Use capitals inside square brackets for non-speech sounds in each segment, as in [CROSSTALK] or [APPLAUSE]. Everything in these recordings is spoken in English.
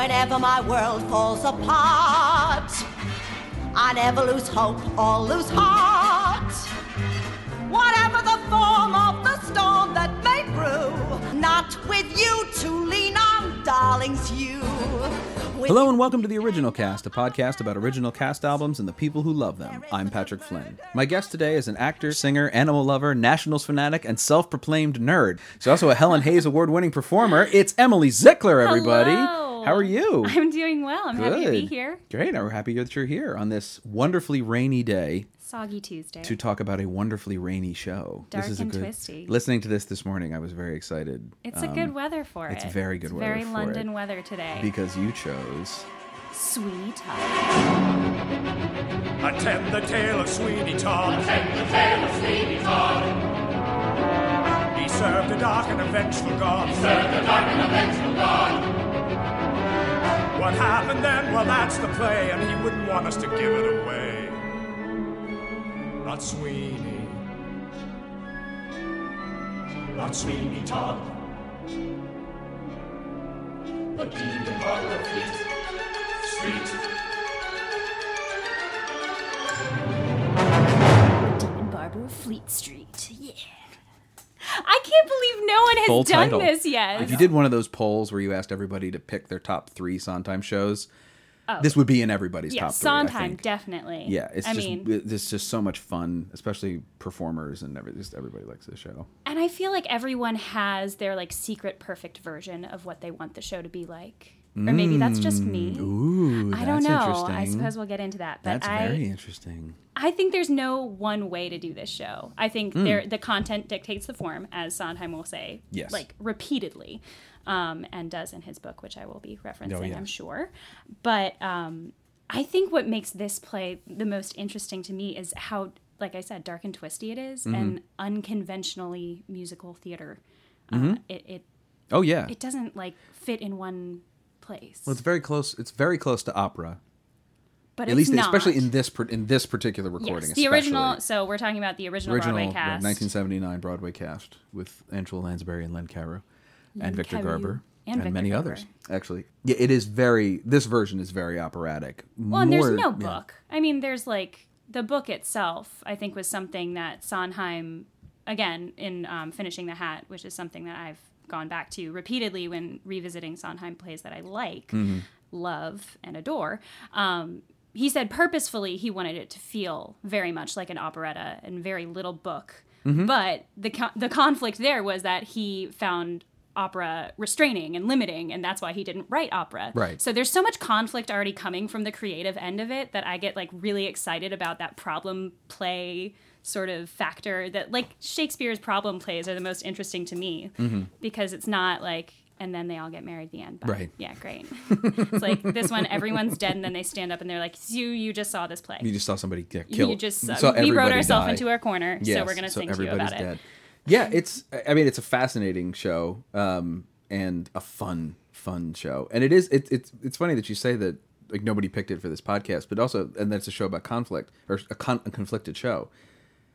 Whenever my world falls apart, I never lose hope or lose heart. Whatever the form of the storm that may brew, not with you to lean on, darlings, you. With Hello and welcome to the Original Cast, a podcast about original cast albums and the people who love them. I'm Patrick Flynn. My guest today is an actor, singer, animal lover, Nationals fanatic, and self-proclaimed nerd. She's also a Helen Hayes award-winning performer. It's Emily Zickler, everybody. Hello. How are you? [LAUGHS] I'm doing well. I'm happy to be here. Great. We're happy that you're here on this wonderfully rainy day Soggy Tuesday. to talk about a wonderfully rainy show. Dark this is a and good, twisty. Listening to this this morning, I was very excited. it's a um, good weather for it's it. It's very good It's weather Very for London it. weather today. because you chose. Sweeney Todd. Attend the tale of Sweeney Todd. Attend the tale of Sweeney Todd. He served a dark and a vengeful God. Served the dark and a vengeful God. What happened then? Well, that's the play, and he wouldn't want us to give it away. Not Sweeney. Not Sweeney Todd. But Demon Barber of Fleet Street. and Barbara Fleet Street. Yeah. I can't believe no one has Full done title. this yet. If you did one of those polls where you asked everybody to pick their top three Sondheim shows, oh. this would be in everybody's Oh. yeah, top three. I Sondheim, think. definitely. Yeah, it's I just mean, it's just so much fun, especially performers and every, just everybody likes the show. and I feel like everyone has their like secret perfect version of what they want the show to be like. Or maybe that's just me. Mm. Ooh, I don't know. interesting. I suppose we'll get into that. But that's I, very interesting. I think there's no one way to do this show. I think Hmm. there the content dictates the form, as Sondheim will say, Yes. like repeatedly, um, and does in his book, which I will be referencing, Oh, yeah. I'm sure. But um, I think what makes this play the most interesting to me is how, like I said, dark and twisty it is, Mm-hmm. and unconventionally musical theater. Mm-hmm. Uh, it, it Oh yeah, it doesn't like fit in one place, well, it's very close. It's very close to opera, but at it's least not. especially in this in this particular recording. Yes, the original. So we're talking about the original, original Broadway yeah, cast, 1979 Broadway cast with Angela Lansbury and Len Cariou and Victor Caro Garber and and, many Garber. others. Actually, yeah, it is very. This version is very operatic. Well, and there's More- no yeah. book. I mean, there's like the book itself. I think was something that Sondheim, again, in um, finishing the Hat, which is something that I've gone back to repeatedly when revisiting Sondheim plays that I like, Mm-hmm. love, and adore. Um, he said purposefully he wanted it to feel very much like an operetta and very little book. Mm-hmm. But the co- the conflict there was that he found opera restraining and limiting and that's why he didn't write opera. Right. So there's so much conflict already coming from the creative end of it that I get like really excited about that problem play sort of factor that like Shakespeare's problem plays are the most interesting to me because it's not like and then they all get married at the end. Mm-hmm. Right. Yeah, great. [LAUGHS] it's like this one, everyone's dead, and then they stand up and they're like, "You, you just saw this play. You just saw somebody get killed. You just uh, saw we wrote ourselves into our corner, so we're gonna sing to you about it." dead. Yeah, it's. I mean, it's a fascinating show, um, and a fun, fun show. And it is. It, it's. It's funny that you say that. Like nobody picked it for this podcast, but also, and that's a show about conflict or a, con- a conflicted show.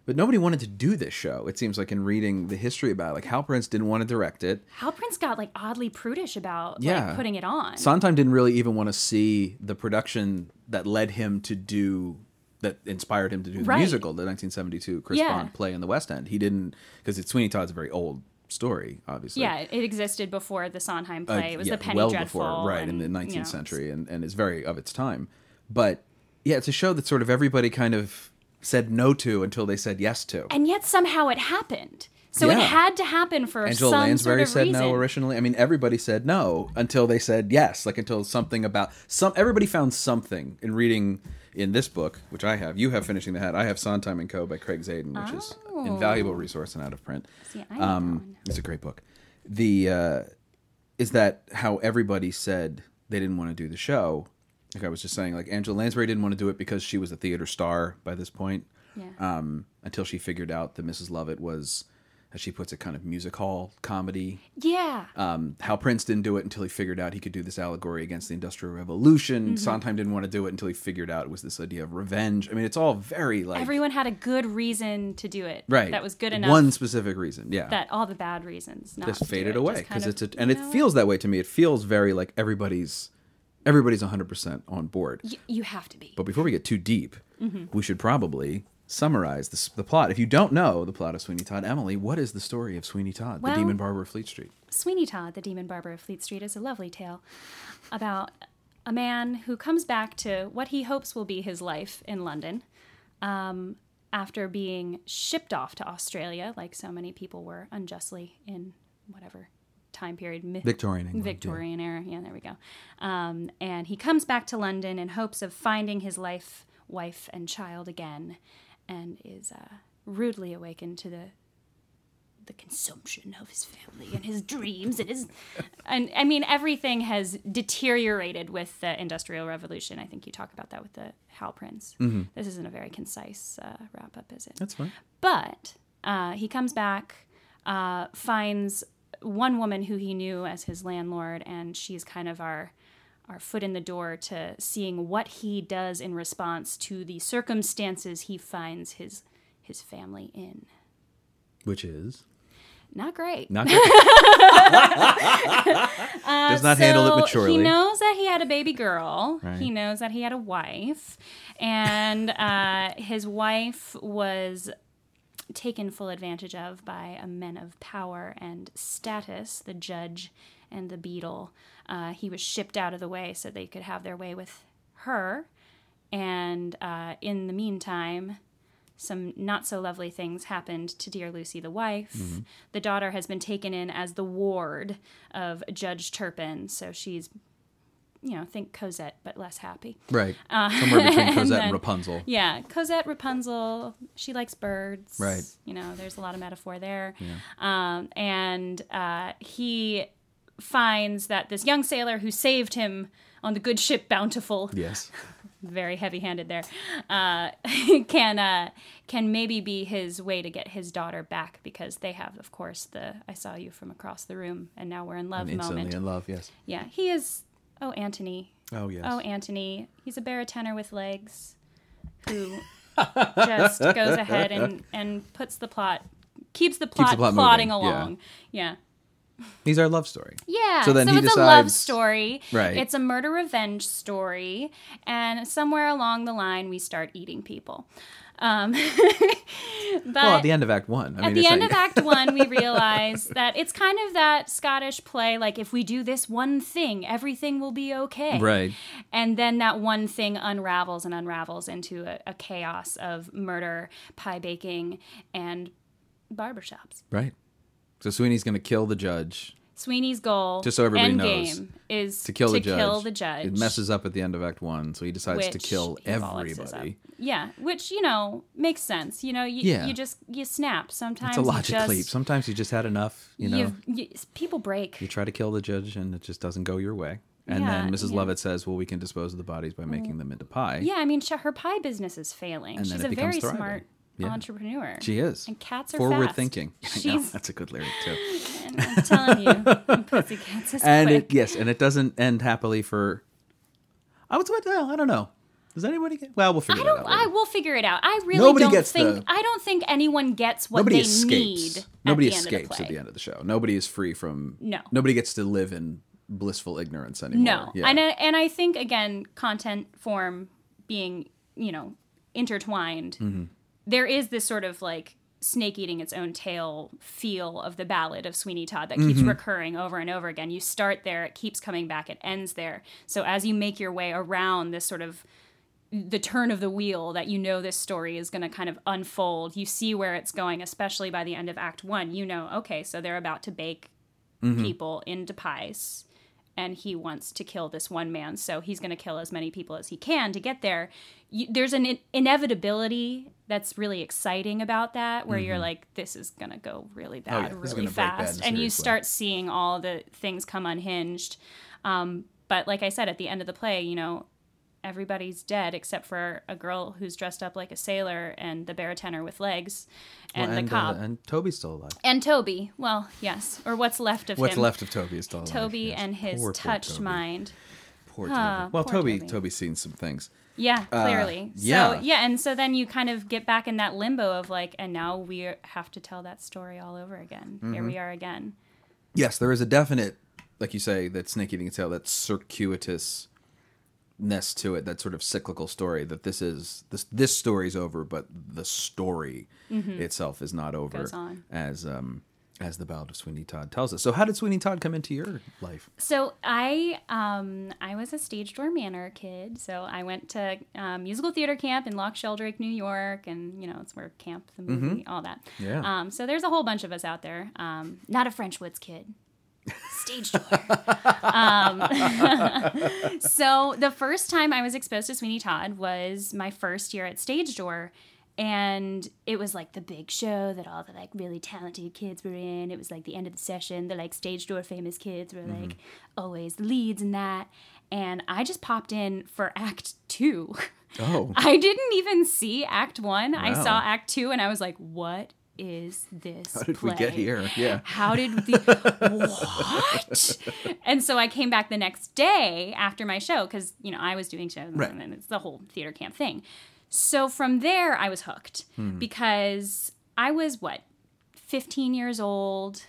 But nobody wanted to do this show. It seems like in reading the history about it, like Hal Prince didn't want to direct it. Hal Prince got like oddly prudish about Yeah. like putting it on. Sondheim didn't really even want to see the production that led him to do that inspired him to do the Right. musical, the 1972 Chris Yeah. Bond play in the West End. He didn't because it's Sweeney Todd's a very old story, obviously. yeah, it existed before the Sondheim Uh, play. it was yeah, the Penny well Dreadful, before, right, in the 19th you know, century, and, and is very of its time. But yeah, it's a show that sort of everybody kind of said no to until they said yes to. And yet somehow it happened. So Yeah. it had to happen for Angela some Lansbury sort of said reason. no originally. I mean, everybody said no until they said yes. Like until something about some. Everybody found something in reading in this book, which I have. You have finishing the hat. I have Sondheim and Co. by Craig Zadan, which is Oh. invaluable resource and out of print. See, Um, it's a great book. The uh, is that how everybody said they didn't want to do the show. Like I was just saying, like Angela Lansbury didn't want to do it because she was a theater star by this point. Yeah. Um, until she figured out that Mrs. Lovett was, as she puts it, kind of music hall comedy. yeah. Um, Hal Prince didn't do it until he figured out he could do this allegory against the Industrial Revolution. Mm-hmm. Sondheim didn't want to do it until he figured out it was this idea of revenge. I mean, it's all very like Everyone had a good reason to do it. right. That was good enough. One specific reason, yeah. that all the bad reasons not just faded away because it's a, and it feels that way to me. It feels very like everybody's everybody's 100% on board. Y- you have to be. But before we get too deep, Mm-hmm. we should probably summarize the, the plot. If you don't know the plot of Sweeney Todd, Emily, what is the story of Sweeney Todd, Well- the demon barber of Fleet Street? Sweeney Todd, the Demon Barber of Fleet Street, is a lovely tale about a man who comes back to what he hopes will be his life in London um, after being shipped off to Australia, like so many people were unjustly in whatever time period. mi- Victorian England, yeah. Victorian era. Yeah, there we go. Um, and he comes back to London in hopes of finding his life, wife, and child again, and is uh, rudely awakened to the the consumption of his family and his dreams and his [LAUGHS] and I mean everything has deteriorated with the industrial revolution. I think you talk about that with the Hal Prince. This isn't a very concise uh, wrap up, is it? That's fine. But uh, he comes back, uh, finds one woman who he knew as his landlord, and she's kind of our our foot in the door to seeing what he does in response to the circumstances he finds his his family in. Which is Not great. not [LAUGHS] good. Does not handle it maturely. He knows that he had a baby girl. Right. He knows that he had a wife, and uh, his wife was taken full advantage of by a men of power and status, the judge and the beadle. Uh, he was shipped out of the way so they could have their way with her. And uh, in the meantime, some not so lovely things happened to dear Lucy, the wife. Mm-hmm. The daughter has been taken in as the ward of Judge Turpin, so she's, you know, think Cosette, but less happy. right. Somewhere between [LAUGHS] Cosette and, then- Rapunzel. Yeah, Cosette Rapunzel. She likes birds. Right. You know, there's a lot of metaphor there. Um, and uh, he finds that this young sailor who saved him on the good ship Bountiful, Yes. [LAUGHS] very heavy-handed there, uh, [LAUGHS] can uh, can maybe be his way to get his daughter back because they have, of course, the "I saw you from across the room and now we're in love" And instantly moment. in love, yes. Yeah, he is. Oh, Anthony. Oh, yes. Oh, Anthony. He's a baritone with legs who [LAUGHS] just goes ahead and, and puts the plot, keeps the plot, plot plodding moving, along. Yeah. He's our love story. Yeah. So then he it's a love story. Right. It's a murder revenge story. And somewhere along the line, we start eating people. Um, [LAUGHS] but Well, at the end of Act One. I at mean, the end not- of Act One, we realize that it's kind of that Scottish play, like if we do this one thing, everything will be okay. Right. And then that one thing unravels and unravels into a, a chaos of murder, pie baking, and barbershops. Right. So Sweeney's going to kill the judge Sweeney's goal, Just so everybody knows, game, is to kill the to judge. kill the judge. It messes up at the end of Act One, so he decides to kill he bollocks us everybody. Yeah, which you know makes sense. You know, you, Yeah. you just you snap. Sometimes It's a logic just, leap. Sometimes you just had enough. You know, you- people break. you try to kill the judge and it just doesn't go your way. And Yeah, then Mrs. yeah. Lovett says, "Well, we can dispose of the bodies by mm. making them into pie." Yeah, I mean, her pie business is failing. And then She's it a very thriving. smart Yeah. entrepreneur. She is. And cats are forward fast. thinking. [LAUGHS] She's- that's a good lyric too. [LAUGHS] And I'm telling you, pussycats is and quick. it, yes, and it doesn't end happily for. I was well, I don't know. Does anybody get? Well, we'll figure out I don't. out. later. I will figure it out. I really Nobody don't gets think. the- I don't think anyone gets what Nobody they escapes. need. Nobody at the escapes end of the at the end of the show. Nobody is free from. No. Nobody gets to live in blissful ignorance anymore. No, Yeah. and I, and I think again, content form being you know intertwined, Mm-hmm. There is this sort of like snake eating its own tail feel of the ballad of Sweeney Todd that Mm-hmm. keeps recurring over and over again. You start there, it keeps coming back, it ends there. So as you make your way around this sort of the turn of the wheel that you know this story is going to kind of unfold. You see where it's going, especially by the end of Act One. You know, okay, so they're about to bake people into pies, and he wants to kill this one man, so he's going to kill as many people as he can to get there. You, there's an in- inevitability that's really exciting about that, where you're like, this is going to go really bad, Oh, yeah, really gonna bad fast, and you start seeing all the things come unhinged. Um, but like I said, at the end of the play, you know, everybody's dead except for a girl who's dressed up like a sailor and the bartender with legs and, Well, the cop Uh, and Toby's still alive. and Toby. Well, yes, or what's left of What's him. What's left of Toby is still alive. Toby yes. and his Poor, poor touched Toby. mind. Poor Toby. Well, poor Toby, Toby. Toby's seen some things. Yeah, clearly. yeah. So yeah, and so then you kind of get back in that limbo of like, and now we have to tell that story all over again. Here Mm-hmm. we are again. Yes, there is a definite, like you say, that snake eating its tail, that circuitous ness to it, that sort of cyclical story. That this is this this story's over, but the story itself is not over. Mm-hmm. As um as the Ballad of Sweeney Todd tells us. So, how did Sweeney Todd come into your life? So I um I was a stage door manor kid. So I went to um, musical theater camp in Loch Sheldrake, New York, and you know it's where Camp the movie, all that. Yeah. Um, so there's a whole bunch of us out there. Um, not a French Woods kid. Stage door. um, [LAUGHS] so the first time I was exposed to Sweeney Todd was my first year at Stage Door. And it was like the big show that all the like really talented kids were in. It was like the end of the session. The like stage door famous kids were like always the leads in that. And I just popped in for act two. Oh, [LAUGHS] I didn't even see act one. I saw act two and I was like, what is this? how did we get here? Yeah. How did the [LAUGHS] what? and so I came back the next day after my show because you know I was doing shows Right. and it's the whole theater camp thing. So from there I was hooked Hmm. because I was what 15 years old.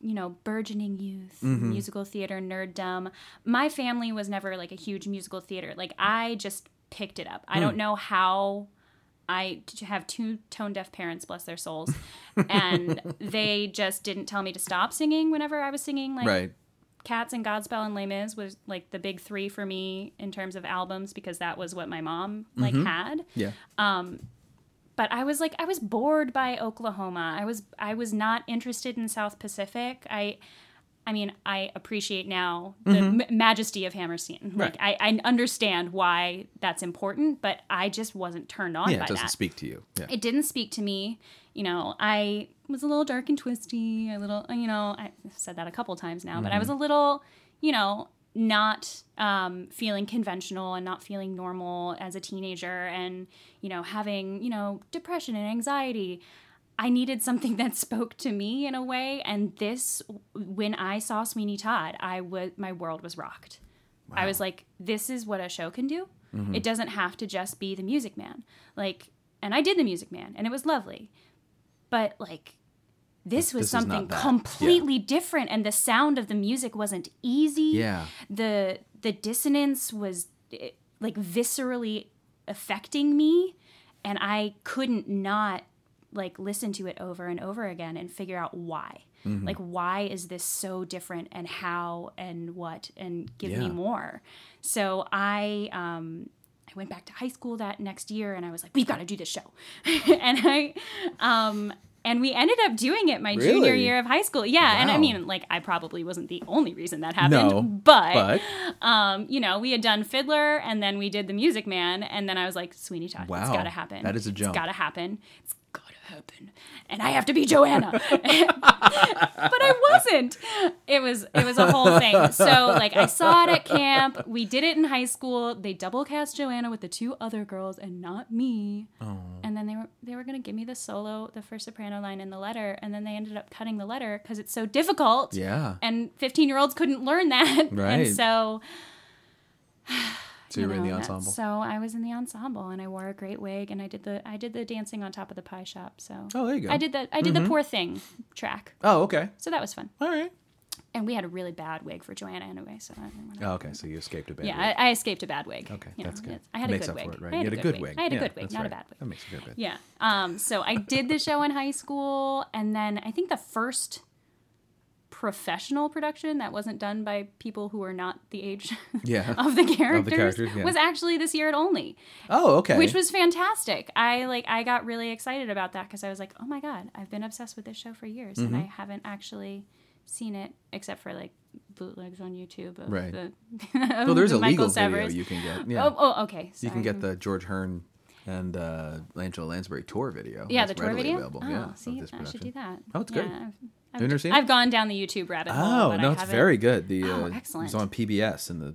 You know, burgeoning youth, Mm-hmm. musical theater nerddom. My family was never like a huge musical theater. Like I just picked it up. I Hmm. don't know how I have two tone deaf parents, bless their souls, and [LAUGHS] they just didn't tell me to stop singing whenever I was singing. Like Right. Cats and Godspell and Les Mis was like the big three for me in terms of albums because that was what my mom like Mm-hmm. had. Yeah. But I was like I was bored by Oklahoma. I was I was not interested in South Pacific. I I mean, I appreciate now the m- majesty of Hammerstein. Like, Mm-hmm. Right. I, I understand why that's important, but I just wasn't turned on Yeah. by It doesn't that speak to you. Yeah. it didn't speak to me. You know, I was a little dark and twisty, a little, you know, I've said that a couple times now, but I was a little, you know, not um, feeling conventional and not feeling normal as a teenager and, you know, having, you know, depression and anxiety. I needed something [LAUGHS] that spoke to me in a way. And this, when I saw Sweeney Todd, I was, my world was rocked. I was like, this is what a show can do. It doesn't have to just be the Music Man. Like, and I did the Music Man, and it was lovely. But like, this was This something that. Yeah. completely different, and the sound of the music wasn't easy. Yeah. The the dissonance was eh, like viscerally affecting me, and I couldn't not like listen to it over and over again and figure out why. Mm-hmm. Like why is this so different and how and what and give me more. So I um I went back to high school that next year and I was like, we've got to do this show. [LAUGHS] and I um and we ended up doing it my junior year of high school. Yeah, and I mean like I probably wasn't the only reason that happened, No, but, but um you know, we had done Fiddler and then we did The Music Man and then I was like Sweeney Todd, it's Wow. got to happen. That is a jump. It's got to happen. It's happen. And I have to be Joanna. [LAUGHS] but I wasn't. It was it was a whole thing. So like I saw it at camp. We did it in high school. They double cast Joanna with the two other girls and not me. Oh. And then they were they were gonna give me the solo, the first soprano line in the letter, and then they ended up cutting the letter because it's so difficult. yeah. And fifteen year olds couldn't learn that. Right. And so So you were in the know, ensemble. So I was in the ensemble and I wore a great wig and I did the I did the dancing on top of the pie shop. So Oh, there you go. I did the I did the poor thing track. Oh, okay. So that was fun. All right. And we had a really bad wig for Joanna anyway. So I didn't Oh, okay. So you escaped a bad yeah, wig. I, I escaped a bad wig. Okay, You know, that's good. I had Makes a good up wig. for it, right? I had you had a good wig. I had a Yeah, good wig, not a bad wig. That makes a good wig. Yeah. Um. So I did the show in high school, and then I think the first professional production that wasn't done by people who are not the age [LAUGHS] Yeah. of the characters, characters, yeah. was actually this year at Olney, Oh, okay. which was fantastic. I like I got really excited about that because I was like, oh my god, I've been obsessed with this show for years, and Mm-hmm. I haven't actually seen it except for like bootlegs on YouTube. Of Right. The, [LAUGHS] well, there's a Michael legal video you can get. Yeah. Oh, oh, okay. you can get the George Hearn and uh, Angela Lansbury tour video. Yeah, the tour readily video. Available. Oh, yeah, of see, I should do that. Oh, it's yeah, good. I've, you never seen it? I've gone down the YouTube rabbit hole. Oh but no, it's very good. The Oh, uh, excellent. It was on PBS in the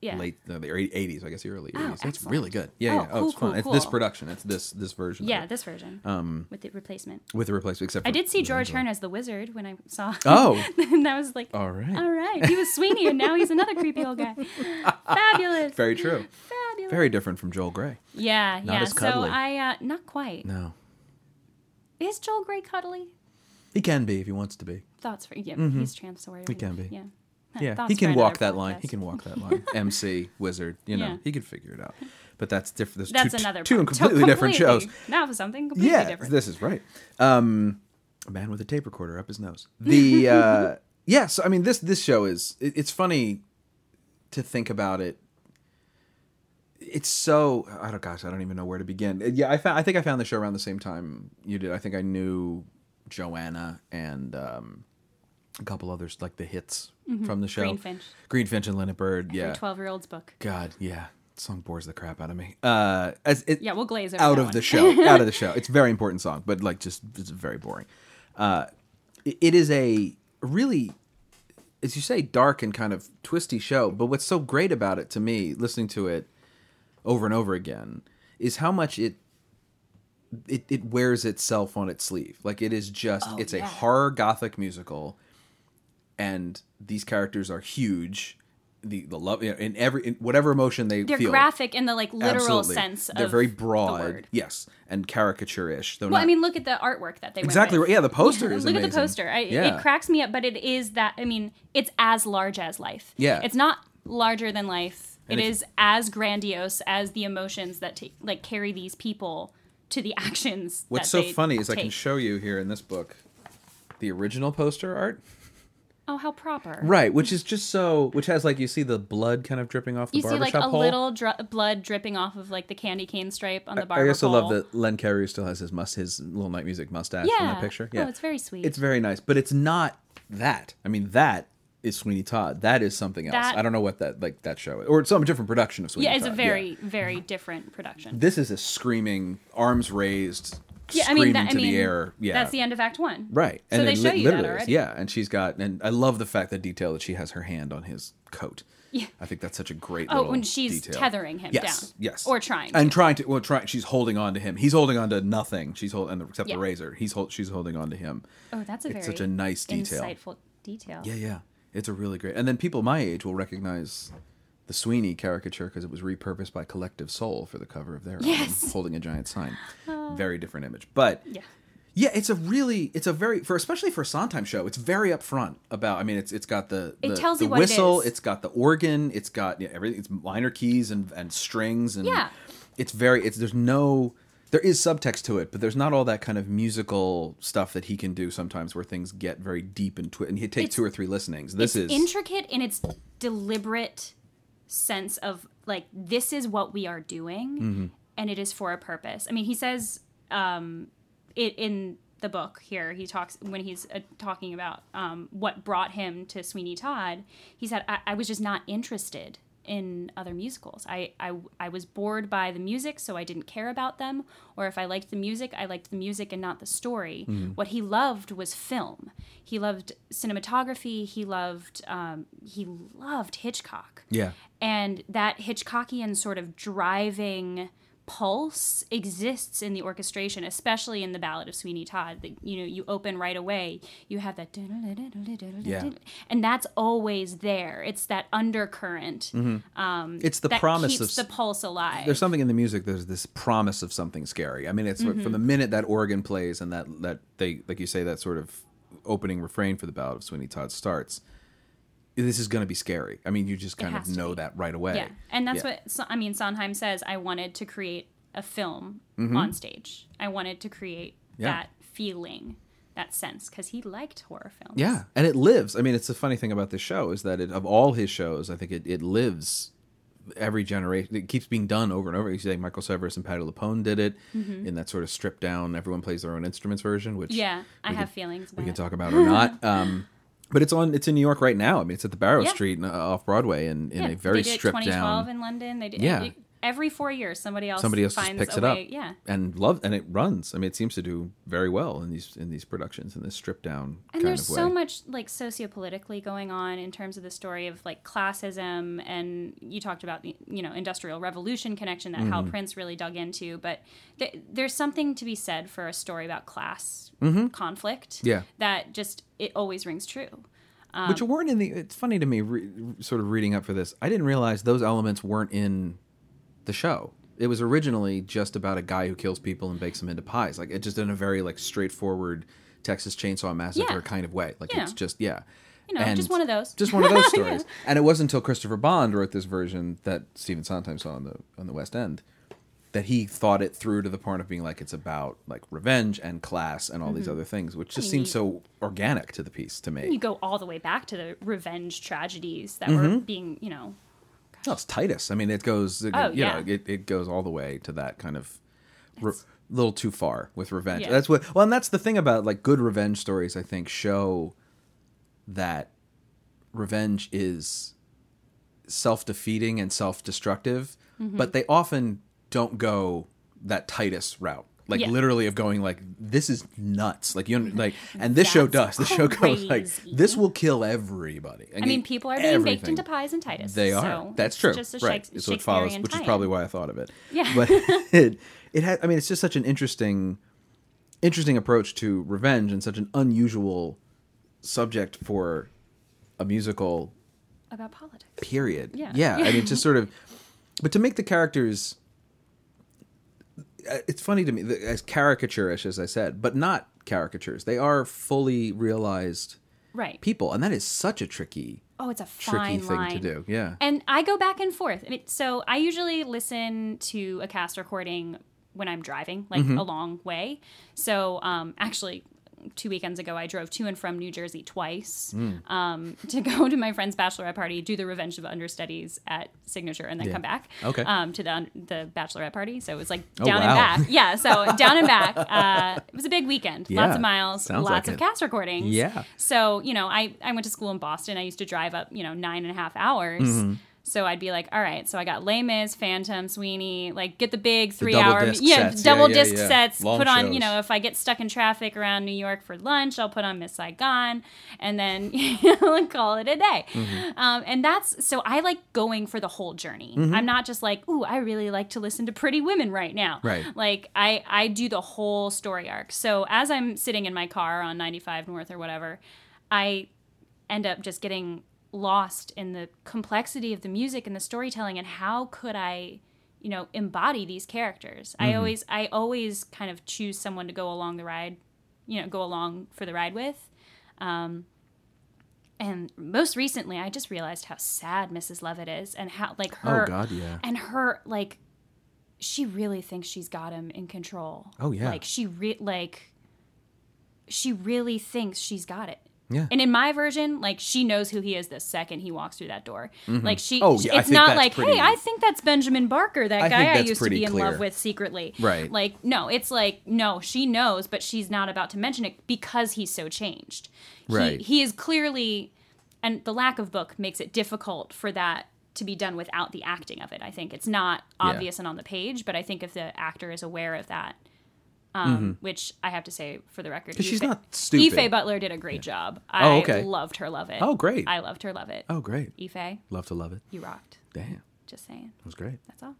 Yeah. late no, the early 80s, I guess the early 80s. It's excellent. really good. Yeah, Oh, yeah. Oh, cool, it's fun. cool, It's this production. It's this this version. Yeah, this version. Um, with the replacement. with the replacement. Except I did see George. Hearn as the wizard when I saw. [LAUGHS] Oh, [LAUGHS] and I was like, all right. all right, he was Sweeney, and now he's another creepy old guy. [LAUGHS] Fabulous. Very true. Fabulous. Very different from Joel Grey. Yeah, Not yeah. So. I, uh, not quite. No, Is Joel Grey cuddly? He can be if he wants to be. Thoughts for yeah, he's trans, so He can be. Yeah. Yeah, he can walk that line. He can walk that line. [LAUGHS] MC, wizard, you know, Yeah. he could figure it out. [LAUGHS] But that's different. That's two, another two part. completely So different shows. Now for something completely Yeah, different. this is right. Um, a man with a tape recorder up his nose. The [LAUGHS] uh, yeah, so I mean this this show is it, it's funny to think about it. It's so I don't gosh I don't even know where to begin. Yeah, I found I think I found the show around the same time you did. I think I knew Joanna and um, a couple others like the hits from the show. Greenfinch. Greenfinch and Linnet Bird. Every Yeah. 12 year old's book. God, yeah. Song bores the crap out of me. Uh, as it, Yeah, we'll glaze over out of one. the show. [LAUGHS] out of the show. It's a very important song, but like just it's very boring. Uh, it- it is a really, as you say, dark and kind of twisty show. But what's so great about it to me, listening to it over and over again, is how much it it, it wears itself on its sleeve. Like it is just oh, it's a horror gothic musical, and these characters are huge. The the love you know, in every in whatever emotion they They're feel. graphic in the like literal Absolutely. sense They're of very the broad, word. yes, and caricature-ish. Though Well, not, I mean, look at the artwork that they exactly right. Yeah, the poster [LAUGHS] is Look at the poster. I, Yeah. It cracks me up, but it is that. I mean, it's as large as life. Yeah. It's not larger than life. And It if- is as grandiose as the emotions that ta- like carry these people to the [LAUGHS] actions. What's so funny is I can show you here in this book the original poster art. Oh, how proper! Right, which is just so which has like you see the blood kind of dripping off the barbers. You see like barbershop a hole. little dr- blood dripping off of like the candy cane stripe on the barber. I barber also love that Len Cariou still has his must his little night music mustache Yeah. in that picture. Oh, yeah. Oh, it's very sweet. It's very nice, but it's not that. I mean, that is Sweeney Todd. That is something else. That- I don't know what that like that show is. or some different production of Sweeney yeah, it's Todd. a very very different production. This is a screaming, arms raised, yeah, I screaming mean, that, I to mean, the air. Yeah, that's the end of Act One. Right. So they it show li- you that already. Yeah, and she's got and I love the fact that detail that she has her hand on his coat. Yeah. I think that's such a great Oh, when she's detail. tethering him yes, down. Yes. Or trying And trying to well trying she's holding on to him. He's holding on to nothing. She's holding except Yeah. the razor. He's hold, she's holding on to him. Oh, that's a very It's such a nice detail. insightful detail. Yeah, yeah. It's a really great. And then people my age will recognize the Sweeney caricature because it was repurposed by Collective Soul for the cover of their Yes. album, holding a giant sign. [LAUGHS] Oh. Very different image, but Yeah. yeah, it's a really, it's a very for especially for a Sondheim show. It's very upfront about. I mean, it's it's got the It the, tells the you what it whistle. is. It's got the organ. It's got yeah, everything. It's minor keys and and strings and Yeah. It's very. It's there's no. There is subtext to it, but there's not all that kind of musical stuff that he can do sometimes, where things get very deep and twi- and he takes two or three listenings. This it's is intricate in its deliberate sense of like this is what we are doing Mm-hmm. and it is for a purpose i mean he says um it in the book here he talks when he's uh, talking about um, what brought him to sweeney todd he said I, I was just not interested in other musicals. I, I i was bored by the music so i didn't care about them. Or if i liked the music i liked the music and not the story. What he loved was film. He loved cinematography. He loved um, he loved hitchcock. Yeah. and that Hitchcockian sort of driving pulse exists in the orchestration, especially in the Ballad of Sweeney Todd. That you know, you open right away, you have that, Yeah. and that's always there. It's that undercurrent um It's the that promise keeps of the pulse alive. there's something in the music there's this promise of something scary i mean it's Mm-hmm. from the minute that organ plays and that that they like you say that sort of opening refrain for the ballad of sweeney todd starts this is going to be scary i mean you just kind of know that right away Yeah, and that's Yeah. what I mean. Sondheim says, "I wanted to create a film on stage. I wanted to create Mm-hmm. Yeah. that feeling, that sense, because he liked horror films. yeah and it lives i mean it's the funny thing about this show is that it, of all his shows i think it, it lives every generation it keeps being done over and over you say Michael Cerveris and Patti LuPone did it in that sort of stripped down everyone plays their own instruments version which Mm-hmm. Yeah, I have could- feelings we can it. talk about or not. [LAUGHS] Um, but it's on. It's in New York right now. I mean, it's at the Barrow Yeah. Street uh, off Broadway, in, in Yeah, a very they did stripped 2012 down. in London. They did Yeah. it- every four years. Somebody else Somebody else picks it up, Yeah, and love, and it runs. I mean, it seems to do very well in these in these productions in this stripped down and kind there's of way. so much like sociopolitically going on in terms of the story of like classism and you talked about the you know industrial revolution connection that Mm-hmm. hal prince really dug into but th- there's something to be said for a story about class conflict Mm-hmm. Yeah. that just it always rings true which weren't in the. It's funny to me, re, sort of reading up for this. I didn't realize those elements weren't in the show. It was originally just about a guy who kills people and bakes them into pies. Like it just in a very like straightforward Texas Chainsaw Massacre Yeah. kind of way. Like Yeah. it's just yeah. You know, just one of those. Just one of those [LAUGHS] stories. And it wasn't until Christopher Bond wrote this version that Stephen Sondheim saw on the on the West End that he thought it through to the point of being like it's about like revenge and class and all these other things, which just Mm-hmm. mean, seems so organic to the piece to me. You go all the way back to the revenge tragedies that Mm-hmm. were being, you know, No, it's Titus. I mean, it goes. It, Oh, you yeah. know, it, it goes all the way to that kind of re- little too far with revenge. Yeah. That's what. Well, and that's the thing about like good revenge stories. I think show that revenge is self-defeating and self-destructive, Mm-hmm. but they often don't go that Titus route. Like Yeah. literally of going like this is nuts. Like you like, [LAUGHS] and this show does. The show goes like this will kill everybody. I mean, people are being baked everything. into pies and Titus. They are. So That's it's true. Just a right. Shakes- So it follows, which is probably why I thought of it. Yeah. [LAUGHS] But it it had. I mean, it's just such an interesting, interesting approach to revenge and such an unusual subject for a musical. about politics. Period. Yeah. Yeah. I mean, just [LAUGHS] sort of, but to make the characters. Uh, It's funny to me as caricaturish as I said, but not caricatures. They are fully realized Right. people, and that is such a tricky, Oh, it's a tricky fine thing line to do. Yeah. And I go back and forth. I mean, so I usually listen to a cast recording when I'm driving, like Mm-hmm. a long way. So um, actually, two weekends ago, I drove to and from New Jersey twice Mm. um, to go to my friend's bachelorette party, do the Revenge of Understudies at Signature, and then Yeah. come back Okay. um, to the the bachelorette party. So it was like Oh, down wow. and back. Yeah, so [LAUGHS] down and back. Uh, it was a big weekend. Yeah, Lots of miles, sounds lots like of it. cast recordings. Yeah. So, you know, I, I went to school in Boston. I used to drive up, you know, nine and a half hours. Mm-hmm. So I'd be like, all right, so I got Les Mis, Phantom, Sweeney, like get the big three double hour, disc yeah, sets. Double yeah, disc yeah. sets. Long put on, shows. you know, if I get stuck in traffic around New York for lunch, I'll put on Miss Saigon and then you [LAUGHS] know, call it a day. Mm-hmm. Um, and that's so I like going for the whole journey. I'm not just like, ooh, I really like to listen to Pretty Women right now. Right. Like I I do the whole story arc. So as I'm sitting in my car on 95 North or whatever, I end up just getting lost in the complexity of the music and the storytelling and how could I you know embody these characters. I always I always kind of choose someone to go along the ride, you know, go along for the ride with. Um and most recently I just realized how sad Mrs. Lovett is and how like her Oh, God, yeah. and her like she really thinks she's got him in control. Oh, yeah. Like she re- like she really thinks she's got it. Yeah. And in my version, like she knows who he is the second he walks through that door. Mm-hmm. Like she, Oh, yeah, it's not like, pretty- hey, I think that's Benjamin Barker, that I guy I used to be in clear. love with secretly. Right. Like no, it's like no, she knows, but she's not about to mention it because he's so changed. Right. He, he is clearly, and the lack of book makes it difficult for that to be done without the acting of it. I think it's not Yeah. obvious and on the page, but I think if the actor is aware of that, um, which I have to say for the record, Mm-hmm. she's not stupid. Ife Butler did a great job. Oh, I okay. loved her, love it. Oh, great. I loved her, love it. Oh, great. Ife, Love to love it. you rocked. Damn. Just saying. That was great. That's all.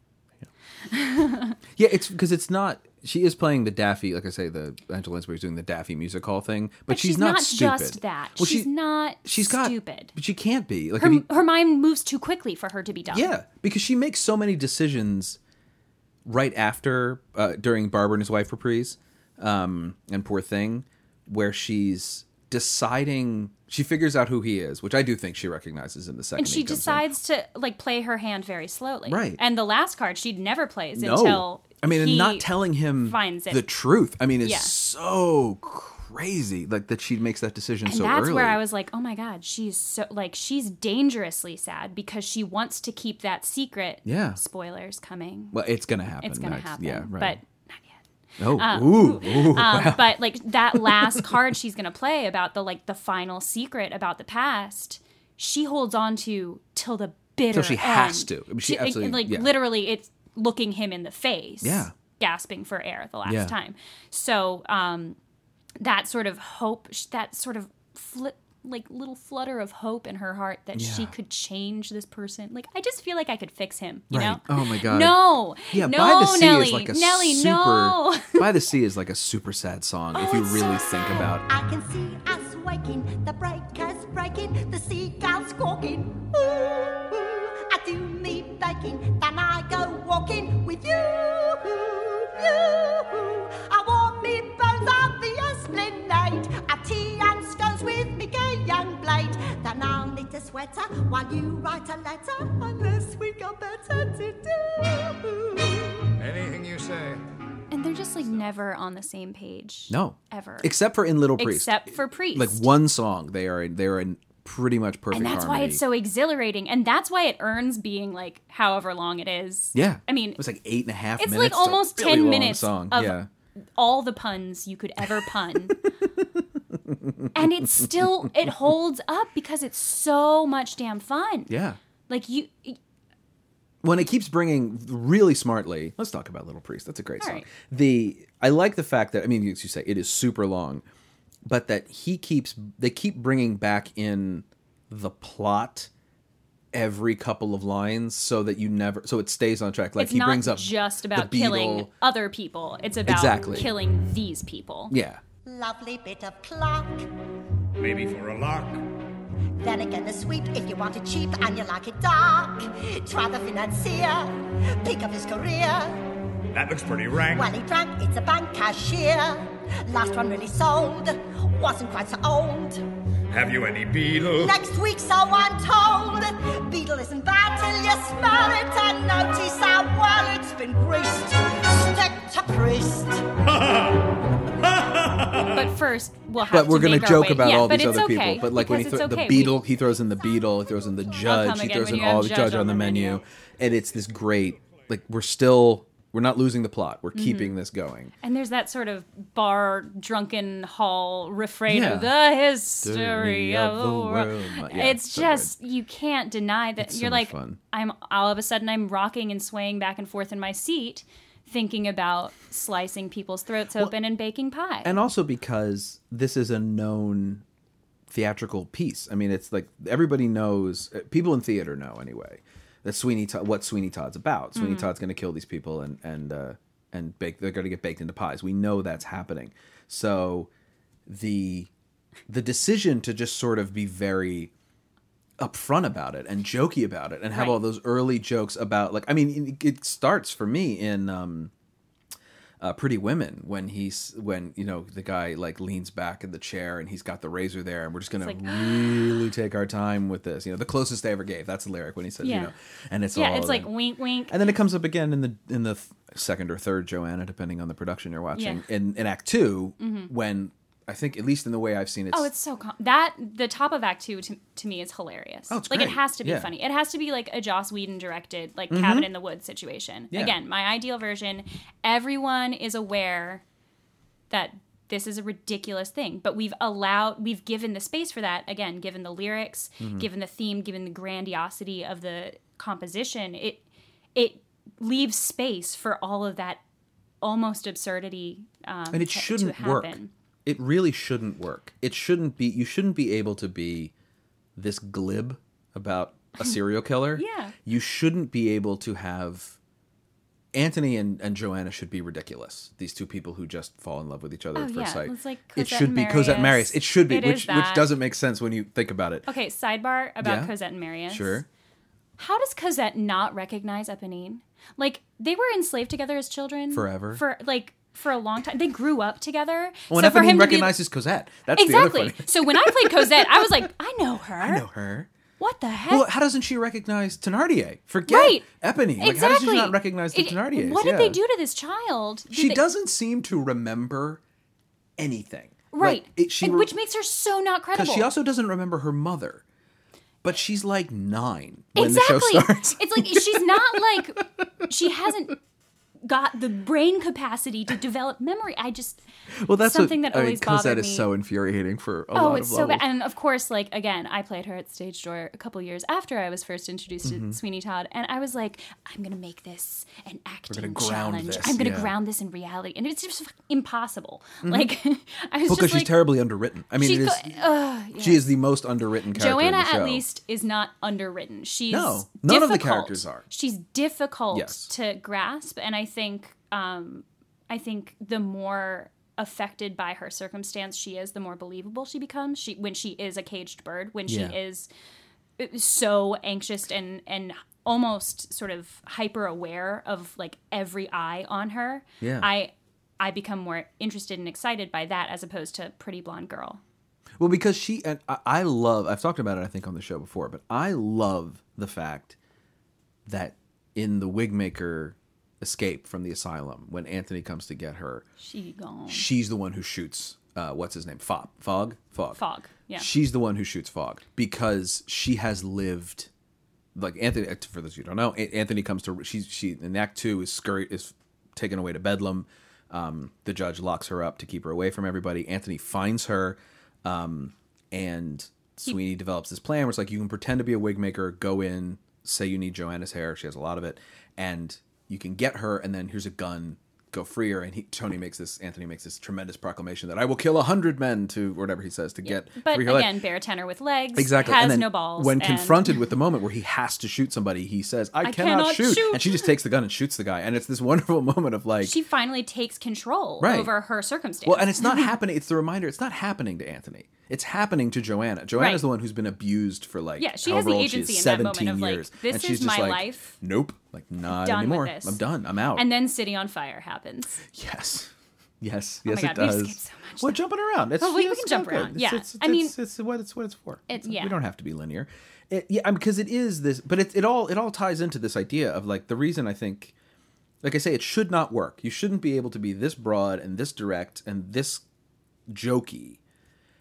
Yeah, yeah it's because it's not. She is playing the Daffy, like I say, the Angela Lansbury's doing the Daffy music hall thing, but, But she's, not, stupid. just that. Well, she's she- not She's got stupid. but she can't be. Like, Her, you- her mind moves too quickly for her to be dumb. yeah, because she makes so many decisions right after uh, during Barber and his wife reprise, um, and Poor Thing, where she's deciding. She figures out who he is, which I do think she recognizes in the second. And she he comes in. decides to like play her hand very slowly. Right. And the last card she never plays no. until I mean, and not telling him finds it. the truth. I mean, it's Yeah. so crazy, like that she makes that decision And so that's early. where I was like, oh my god, she's so like she's dangerously sad because she wants to keep that secret. Yeah. Spoilers coming. well, it's gonna happen. It's gonna next- happen. Yeah, right. But not yet. oh, ooh, ooh, [LAUGHS] Um, But like that last card she's gonna play about the like the final secret about the past, she holds on to till the bitter. Till she has to. I mean, she absolutely- like yeah. literally, it's looking him in the face. Yeah. gasping for air the last Yeah. time. So um, that sort of hope, that sort of flip. Like little flutter of hope in her heart that she could change this person. Like I just feel like I could fix him. You Right. know? Oh my God. No. yeah. No, by the sea Nelly. is like a Nelly. super. No. [LAUGHS] by the sea is like a super sad song if oh, you really so think about. I can see us waking, the breakers breaking, the seagulls squawking. Ooh, ooh, I do me baking, then I go walking with you. You, tea and scones with me gay young blade. sweater while you write a letter, unless we got better to do. Anything you say. And they're just like never on the same page. No, Ever. except for in Little Priest. Except for Priest. like one song, they are they are in pretty much perfect. and that's why it's so exhilarating. And that's why it earns being like however long it is. Yeah, I mean, it was like eight and a half. it's minutes. like almost It's a really 10 minutes Song. of yeah, all the puns you could ever pun. [LAUGHS] and it's still it holds up because it's so much damn fun. yeah. Like you when it keeps bringing really smartly let's talk about little priest that's a great All song right. the i like the fact that i mean as you say it is super long but that he keeps they keep bringing back in the plot every couple of lines so that you never so it stays on track like it's he brings up just about killing other people. It's about Exactly. killing these people. yeah Lovely bit of clock. Maybe for a lock. Then again, the sweep if you want it cheap and you like it dark. Try the financier, pick up his career. That looks pretty rank. Well, he drank, it's a bank cashier. Last one really sold, wasn't quite so old. Have you any beadle? Next week, so I'm told. Beadle isn't bad till you smell it and notice how well it's been greased. Stick to priest. [LAUGHS] [LAUGHS] But first, we'll have but we're to gonna joke about yeah, all these other okay, people but like when he throws it's the okay. beadle he throws in the beadle he throws in the judge he throws in all the judge on the menu and it's this great like we're still we're not losing the plot Mm-hmm. we're keeping this going And there's that sort of bar drunken hall refrain Yeah. of the history of the world. Yeah, it's so just you can't deny that It's you're much like. I'm all of a sudden I'm rocking and swaying back and forth in my seat thinking about slicing people's throats open and baking pie. and also because this is a known theatrical piece. I mean, it's like everybody knows. uh, People in theater know anyway that Sweeney Todd, what Sweeney Todd's about. Sweeney Mm. Todd's going to kill these people and and uh, and bake. They're going to get baked into pies. We know that's happening. So the the decision to just sort of be very upfront about it and jokey about it and have Right. all those early jokes about like I mean it, starts for me in um uh, Pretty Women when he's when you know the guy like leans back in the chair and he's got the razor there and we're just gonna like, [GASPS] really take our time with this you know the closest they ever gave that's the lyric when he says you Yeah. know and it's yeah, all it's like wink wink. and then it comes up again in the in the second or third Joanna depending on the production you're watching Yeah. Mm-hmm. in in Act 2 when I think at least in the way I've seen it Oh, it's so com- that the top of Act Two to, to me is hilarious. Oh, it's like great. it has to be Yeah. Mm-hmm. funny. It has to be like a Joss Whedon directed, like Cabin in the Woods situation. Yeah. Again, my ideal version. Everyone is aware that this is a ridiculous thing, but we've allowed, we've given the space for that. Again, given the lyrics, Mm-hmm. given the theme, given the grandiosity of the composition, it it leaves space for all of that almost absurdity. Um, and it shouldn't work. It really shouldn't work. It shouldn't be. You shouldn't be able to be this glib about a [LAUGHS] serial killer. Yeah. You shouldn't be able to have. Anthony and, and Joanna should be ridiculous. These two people who just fall in love with each other Oh, at first yeah. sight. Like it should be Cosette and Marius. It should be, It which which doesn't make sense when you think about it. Okay, sidebar about Yeah. Cosette and Marius. Sure. How does Cosette not recognize Eponine? Like they were enslaved together as children Forever. For like for a long time. They grew up together. When so for him to be- recognizes Cosette, that's the exactly. so when I played Cosette, I was like, [LAUGHS] I know her. I know her. What the heck? Well, how doesn't she recognize Thenardier? Forget right. Eponine. Like, exactly. how does she not recognize the It- Thenardiers? What did Yeah. they do to this child? Did She they- doesn't seem to remember anything. Right. Like, it, she re- which makes her so not credible. because she also doesn't remember her mother, but she's like nine when exactly. the show starts. it's like she's not like she hasn't [LAUGHS] got the brain capacity to develop memory. I just well, that's something what, that I mean, always bothered is me. so infuriating for a Oh, lot it's so bad. And of course, like again, I played her at Stage Door a couple years after I was first introduced Mm-hmm. to Sweeney Todd, and I was like, I'm gonna make this an acting challenge. this, I'm gonna yeah. ground this in reality, and it's just impossible. Like [LAUGHS] I was Well, just because she's like, terribly underwritten. I mean, is. go- ugh, yeah. She is the most underwritten character. Joanna in the show. at least is not underwritten. She's No, none of the characters are. She's difficult Yes. to grasp, and I think um, I think the more affected by her circumstance she is, the more believable she becomes. She when she is a caged bird, when Yeah. she is uh, so anxious and and almost sort of hyper aware of like every eye on her. Yeah. I I become more interested and excited by that as opposed to pretty blonde girl. Well, because she and I, I love. I've talked about it, I think, on the show before, but I love the fact that in the Wigmaker escape from the asylum, when Anthony comes to get her, She gone. she's the one who shoots. Uh, what's his name? Fogg. Fogg. Fogg. Fogg, yeah. She's the one who shoots Fogg because she has lived. Like Anthony, for those of you who don't know, Anthony comes to she's she in Act Two is scurry is taken away to Bedlam. Um, the judge locks her up to keep her away from everybody. Anthony finds her, um, and Sweeney develops this plan where it's like you can pretend to be a wig maker, go in, say you need Joanna's hair, she has a lot of it, and you can get her, and then here's a gun, go free her. And he, Tony makes this, Anthony makes this tremendous proclamation that I will kill a hundred men to whatever he says to get But free her again, baritone with legs. Exactly. Has and then no balls. When and- confronted with the moment where he has to shoot somebody, he says, I, cannot, cannot shoot. shoot. And she just takes the gun and shoots the guy. And it's this [LAUGHS] wonderful moment of like, she finally takes control Right. over her circumstance. well, and it's not [LAUGHS] happening. It's the reminder. It's not happening to Anthony. It's happening to Joanna. Joanna's Right. the one who's been abused for like Yeah, she has the she is, agency in that moment 17 of, like, years. this and she's is just my like, life. Nope, like not Done anymore. I'm done. I'm out. and then City on Fire happens. yes, yes, Oh yes, God, it does. so much well, there. jumping around. It's, Oh, we- we it's can jump around. It's- Yeah. it's, I mean- it's, it's what it's what it's for. It's- We don't have to be linear. It, yeah, I mean, because it is this, but it, it all it all ties into this idea of like the reason I think, like I say, it should not work. You shouldn't be able to be this broad and this direct and this jokey,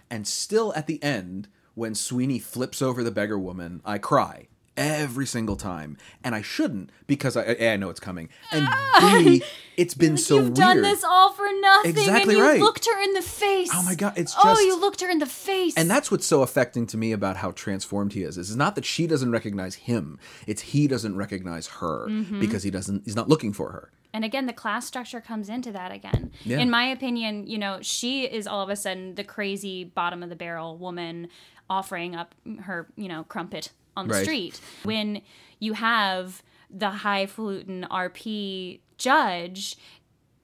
and still at the end when Sweeney flips over the beggar woman, I cry every single time, and I shouldn't because I A, I know it's coming, and B [LAUGHS] it's been so You've weird. done this all for nothing. Exactly and you right. looked her in the face. Oh my God, it's just. Oh, you looked her in the face. And that's what's so affecting to me about how transformed he is. Is it's not that she doesn't recognize him; it's he doesn't recognize her Mm-hmm. because he doesn't. He's not looking for her. And again, the class structure comes into that again. Yeah. In my opinion, you know, she is all of a sudden the crazy bottom of the barrel woman offering up her, you know, crumpet on the Right. street. When you have the highfalutin RP judge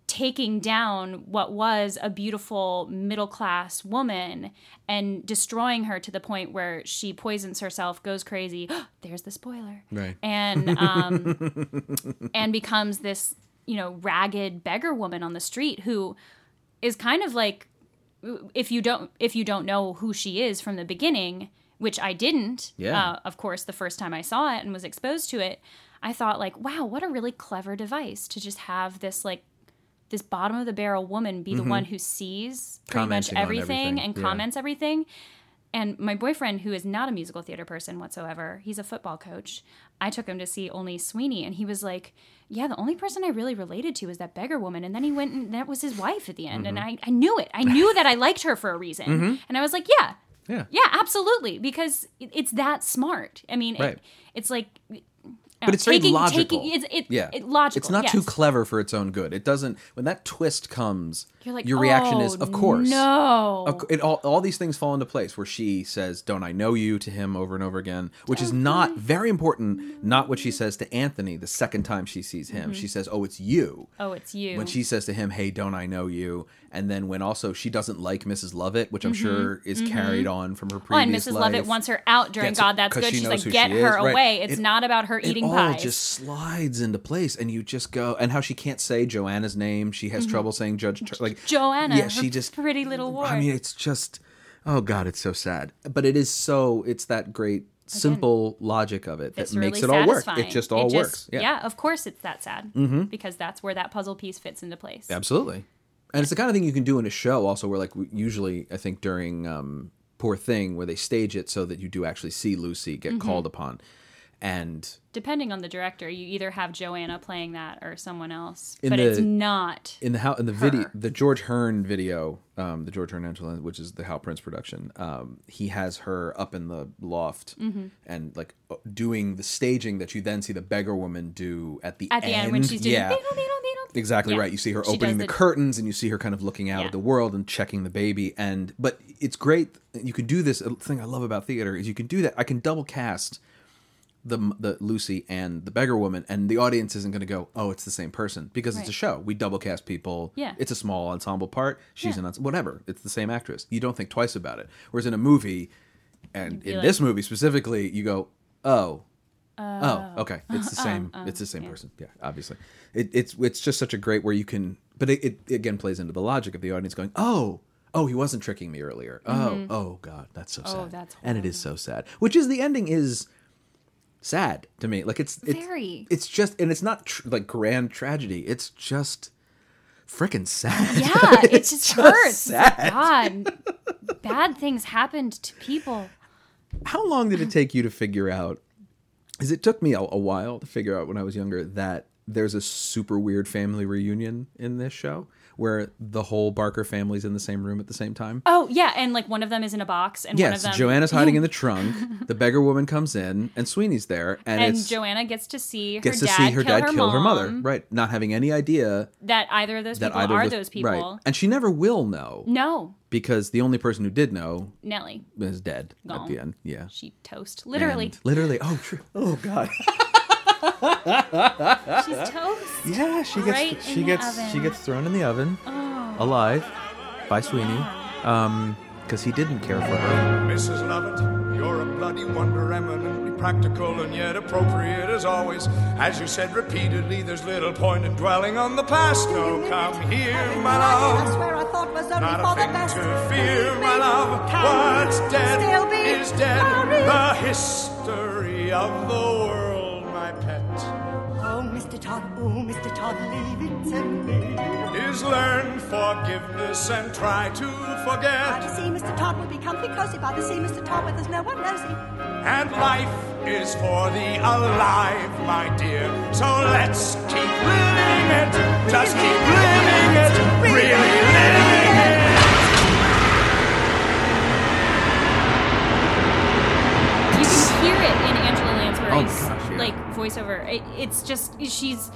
taking down what was a beautiful middle class woman and destroying her to the point where she poisons herself, goes crazy. [GASPS] There's the spoiler. Right. And um, [LAUGHS] and becomes this you know ragged beggar woman on the street who is kind of like if you don't if you don't know who she is from the beginning which i didn't Yeah. uh, of course the first time i saw it and was exposed to it i thought like wow what a really clever device to just have this like this bottom of the barrel woman be the one who sees pretty much Mm-hmm. Commenting on everything, everything, and yeah. comments everything and my boyfriend, who is not a musical theater person whatsoever, he's a football coach. I took him to see only Sweeney, and he was like, "Yeah, the only person I really related to was that beggar woman." And then he went, and that was his wife at the end, and Mm-hmm. I, I knew it. I knew that I liked her for a reason, and I was like, "Yeah, Yeah. yeah, absolutely," because it's that smart. I mean, Right. it, it's like, But it's very logical. Taking, it's it, yeah, it, logical. It's not yes. too clever for its own good. It doesn't. When that twist comes, You're like, your reaction is, "Oh, of course, no. It all all these things fall into place where she says, "Don't I know you?" to him over and over again, which is not very important. Not what she says to Anthony the second time she sees him. Mm-hmm. She says, "Oh, it's you." oh, it's you. when she says to him, "Hey, don't I know you?" and then when also she doesn't like Mrs. Lovett, which I'm mm-hmm. sure is mm-hmm. carried on from her Mm-hmm. Oh, and previous Mrs. life. Lovett wants her out during God That's Good. she She's like, get she her is, right. away. It's It- not about her it eating all pies. just slides into place, and you just go, and how she can't say Joanna's name. She has trouble saying Judge, Tur- like Mm-hmm. Joanna, Yeah, she just pretty little ward. I mean, it's just, oh god, it's so sad, but it is so. It's that great simple logic of it that makes really it all work. It just all just- works. Yeah. Mm-hmm. of course it's that sad because that's where that puzzle piece fits into place. Absolutely. And it's the kind of thing you can do in a show also where like usually I think during um Poor Thing where they stage it so that you do actually see Lucy get Mm-hmm. called upon. And Depending on the director, you either have Joanna playing that or someone else, In but the- it's not. in the how in the video the George Hearn video, um, the George Hearn Angela, which is the Hal Prince production, um, he has her up in the loft Mm-hmm. and like uh, doing the staging that you then see the beggar woman do at the At the end, when she's doing yeah. beadle, beadle, beadle. Exactly Yeah. right. You see her She opening does the, curtains and you see her kind of looking out Yeah. at the world and checking the baby. And but it's great. You can do this. A thing I love about theater is you can do that. I can double cast the the Lucy and the beggar woman, and the audience isn't going to go, "Oh, it's the same person," because it's a show. We double cast people. Yeah. it's a small ensemble part. She's Yeah. an whatever. It's the same actress. You don't think twice about it. Whereas in a movie, and in like- this movie specifically, you go, "Oh." Oh, okay. It's the same. it's the same yeah. person. Yeah, obviously. It, it's it's just such a great where you can, but it, it again plays into the logic of the audience going, "Oh, oh, he wasn't tricking me earlier. Oh, oh God, that's so sad. Mm-hmm. that's and it is so sad. Which is the ending is sad to me. Like it's, it's Very. It's just, and it's not tr- like grand tragedy. It's just freaking sad. Yeah, [LAUGHS] it just, just hurts. Sad. God, bad things happened to people. How long did it [SIGHS] take you to figure out? Because it took me a, a while to figure out when I was younger that there's a super weird family reunion in this show where the whole Barker family's in the same room at the same time. Oh yeah, and like one of them is in a box, and one of Yes, them Joanna's hiding in the [LAUGHS] trunk. The beggar woman comes in, and Sweeney's there, and, and it's Joanna gets to see her gets to dad see her kill dad her kill her mother, right? Not having any idea That either of those that people are of those people. right? And she never will know No, because the only person who did know Nellie, is dead at the end. Yeah, she toast. Literally, And literally. Oh, true. Oh, God. [LAUGHS] [LAUGHS] she's toast. Yeah, she gets Right she gets she gets thrown in the oven Oh. alive by Sweeney, um, because he didn't care for her. Mrs. Lovett, you're a bloody wonder, eminently practical and yet appropriate as always. As you said repeatedly, there's little point in dwelling on the past. No, come here, my I love. swear I thought was only Not for a the thing best. to fear, my love. Can What's still dead be is dead. married. The history of the world, oh, Mr. Todd, leave it to me. is learn forgiveness and try to forget. By forget. the sea, Mr. Todd will be comfy cozy. By the sea, Mr. Todd, where there's no one nosy. And life is for the alive, my dear. So let's keep living it. Just keep living it. Really living it. You can hear it in Angela Lansbury's Oh, gosh, yeah. like voiceover. It, it's just she's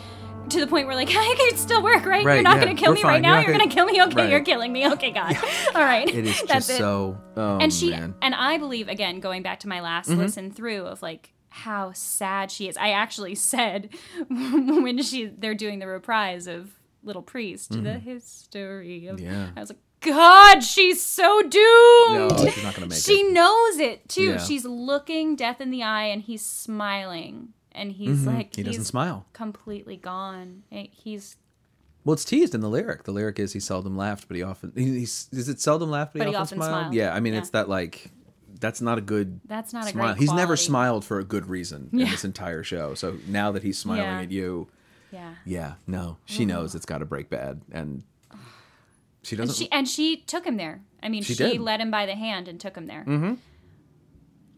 to the point where like [LAUGHS] I can still work, right? Right, You're not yeah, gonna kill me fine. right now. You're You're, gonna gonna- kill me. Okay, Right. you're killing me. Okay, God. [LAUGHS] All right. It is [LAUGHS] That's just it. so. Oh and she man. and I believe again going back to my last Mm-hmm. listen through of like how sad she is. I actually said when she they're doing the reprise of Little Priest, the history of Mm-hmm. Yeah. I was like God, she's so doomed. No, she's not gonna make she it. knows it too. Yeah. She's looking death in the eye and he's smiling and he's like Mm-hmm. He doesn't smile. completely gone. He's Well, it's teased in the lyric. The lyric is he seldom laughed, but he often. He, he's, is it seldom laughed, but, But he, he often, often smiled? smiled. Yeah, I mean, Yeah. it's that like. That's not a good. That's not a smile. He's never smiled for a good reason in this entire show. So now that he's smiling Yeah. at you, yeah. yeah, no, she knows it's got to break bad, and she doesn't. she and she took him there. I mean, She she, led him by the hand and took him there. Mm-hmm.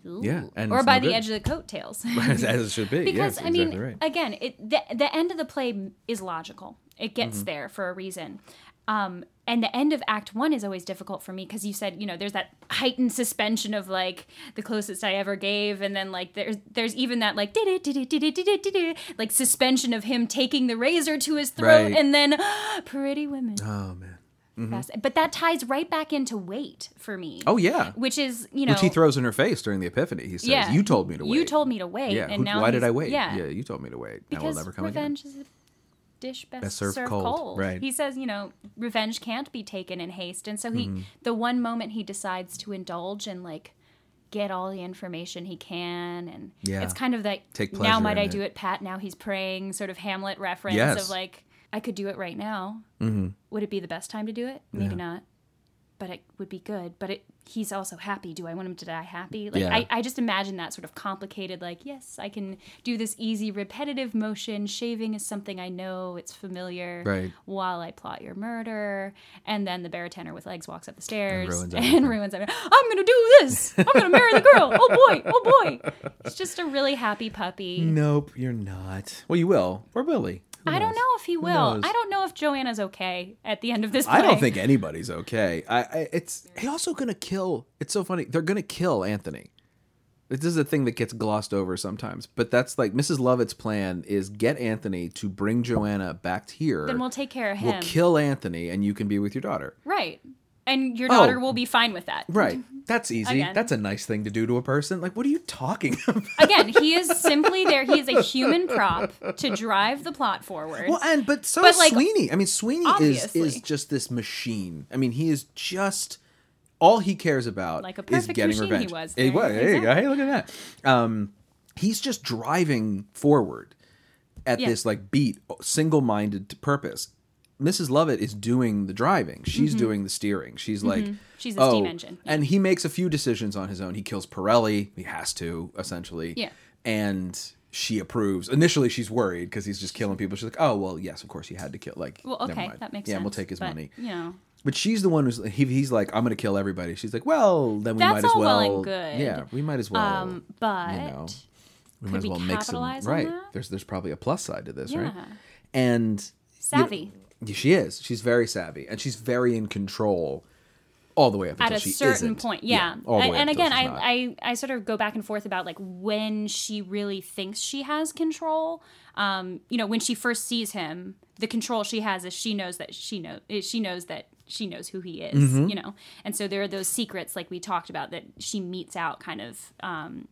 Yeah, and or by the good. edge of the coattails. [LAUGHS] as it should be. because yes, I mean, exactly right. again, it the the end of the play is logical. It Mm-hmm. gets there for a reason. Um, and the end of Act One is always difficult for me because you said you know there's that heightened suspension of like the closest I ever gave, and then like there's there's even that like did it did it did it did it did it like suspension of him taking the razor to his throat, Right. and then [GASPS] pretty women. Oh man. Fast- But that ties right back into wait for me. Oh yeah. which is you know Which he throws in her face during the epiphany. He says, yeah "You told me to wait. You told me to wait. Yeah. and who- now why did I wait? Yeah, Yeah. You told me to wait. because we'll never come again. revenge is a dish best, Best served served cold, cold. right. He says, you know, revenge can't be taken in haste, and so he, Mm-hmm. the one moment he decides to indulge and like get all the information he can, and Yeah. it's kind of like now might I it. do it, Pat? Now he's praying, sort of Hamlet reference Yes. of like I could do it right now. Mm-hmm. Would it be the best time to do it? Maybe not. But it would be good. But it, he's also happy. Do I want him to die happy? Like Yeah. I, I just imagine that sort of complicated. Like yes, I can do this easy, repetitive motion. Shaving is something I know. It's familiar. Right. While I plot your murder, and then the baritone with legs walks up the stairs ruins and ruins everything. I'm gonna do this. I'm gonna marry the girl. Oh boy. Oh boy. It's just a really happy puppy. Nope, you're not. Well, you will. Or Billy. Who I don't know if he will. I don't know if Joanna's okay at the end of this play. I don't think anybody's okay. I, I it's he also gonna kill. It's so funny. They're gonna kill Anthony. This is a thing that gets glossed over sometimes, but that's like Mrs. Lovett's plan is get Anthony to bring Joanna back here. Then we'll take care of him. We'll kill Anthony, and you can be with your daughter. Right. And your Oh. daughter will be fine with that. Right. That's easy. Again. That's a nice thing to do to a person. Like, what are you talking [LAUGHS] about? Again, he is simply there. He is a human prop to drive the plot forward. Well, and but so But, is like, Sweeney. I mean, Sweeney is obviously. is just this machine. I mean, he is just all he cares about Like a is perfect getting machine he revenge. was He there. was. There you go. Hey, look at that. Um, he's just driving forward at Yeah. this like beat, single-minded purpose. Mrs. Lovett is doing the driving. She's doing the steering. She's like, Mm-hmm. She's the steam engine. Yeah. And he makes a few decisions on his own. He kills Pirelli. He has to essentially. Yeah. And she approves. Initially, she's worried because he's just killing people. She's like, "Oh well, yes, of course he had to kill." Like, Well, okay, that makes yeah, sense. Yeah, we'll take his but, money. You know, But she's the one who's he, he's like, "I'm going to kill everybody." She's like, "Well, then we That's might as all well." well and good. Yeah, we might as well. um, but you know, we might as we well make some right. that? There's there's probably a plus side to this, right? And savvy. Yeah, she is. She's very savvy, and she's very in control all the way up at until a she certain isn't. point yeah, all the I- way and again I. I i sort of go back and forth about like when she really thinks she has control um you know when she first sees him the control she has is she knows that she knows she knows that she knows who he is Mm-hmm. you know and so there are those secrets like we talked about that she metes out kind of um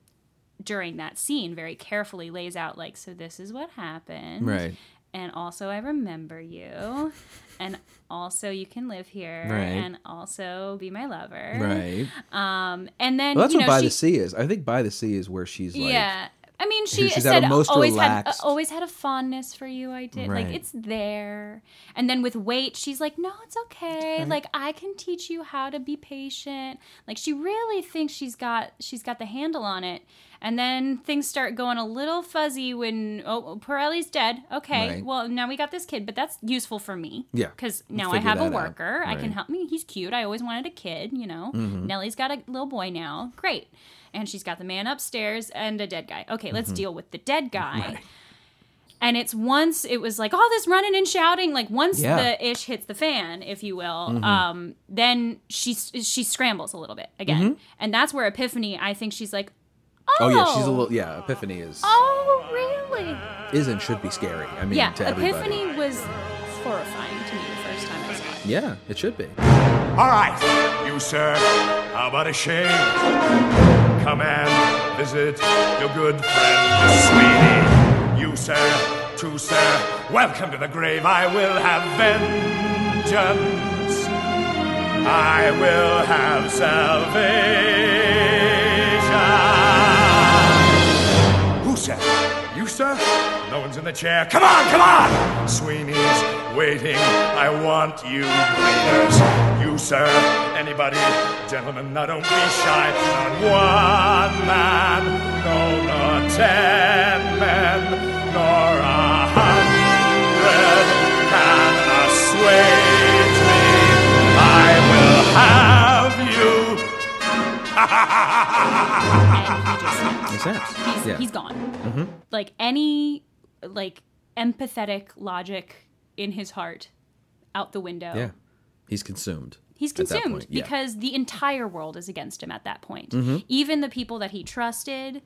during that scene very carefully lays out like so this is what happened Right. And also I remember you, [LAUGHS] and also you can live here, Right. and also be my lover, right. Um, and then Well, that's you what by she, the sea is. I think by the sea is where she's like, yeah. I mean, she said most always relaxed. had uh, always had a fondness for you. I did like it's there. And then with wait, she's like, no, it's okay. Like I can teach you how to be patient. Like she really thinks she's got she's got the handle on it. And then things start going a little fuzzy when oh Pirelli's dead. Okay, Right. well now we got this kid, but that's useful for me. Yeah. because now I have a worker. I can help me. He's cute. I always wanted a kid. You know, Mm-hmm. Nellie's got a little boy now. Great. And she's got the man upstairs and a dead guy. Okay, let's Mm-hmm. deal with the dead [LAUGHS] guy. And it's once it was like all this running and shouting, like once Yeah. Mm-hmm. the ish hits the fan, if you will, um, then she she scrambles a little bit again, Mm-hmm. and that's where Epiphany. I think she's like, oh, Oh yeah, she's a little yeah. Oh. Epiphany is oh really? is and should be scary. I mean, Yeah, to everybody. Epiphany was horrifying to me the first time I saw it. Yeah, it should be. All right, you sir, how about a shave? Come and visit your good friend, Sweeney. You sir, too sir, welcome to the grave. I will have vengeance. I will have salvation. Sir? No one's in the chair. Come on, come on! Sweeney's waiting. I want you cleaners. You, sir? Anybody? Gentlemen, now don't be shy. Not one man, no, not ten men, nor a hundred can assuage me. I will have just Makes sense. he's, yeah. he's gone. Like any like empathetic logic in his heart out the window. yeah. He's consumed. He's consumed yeah. because the entire world is against him at that point. Mm-hmm. Even the people that he trusted,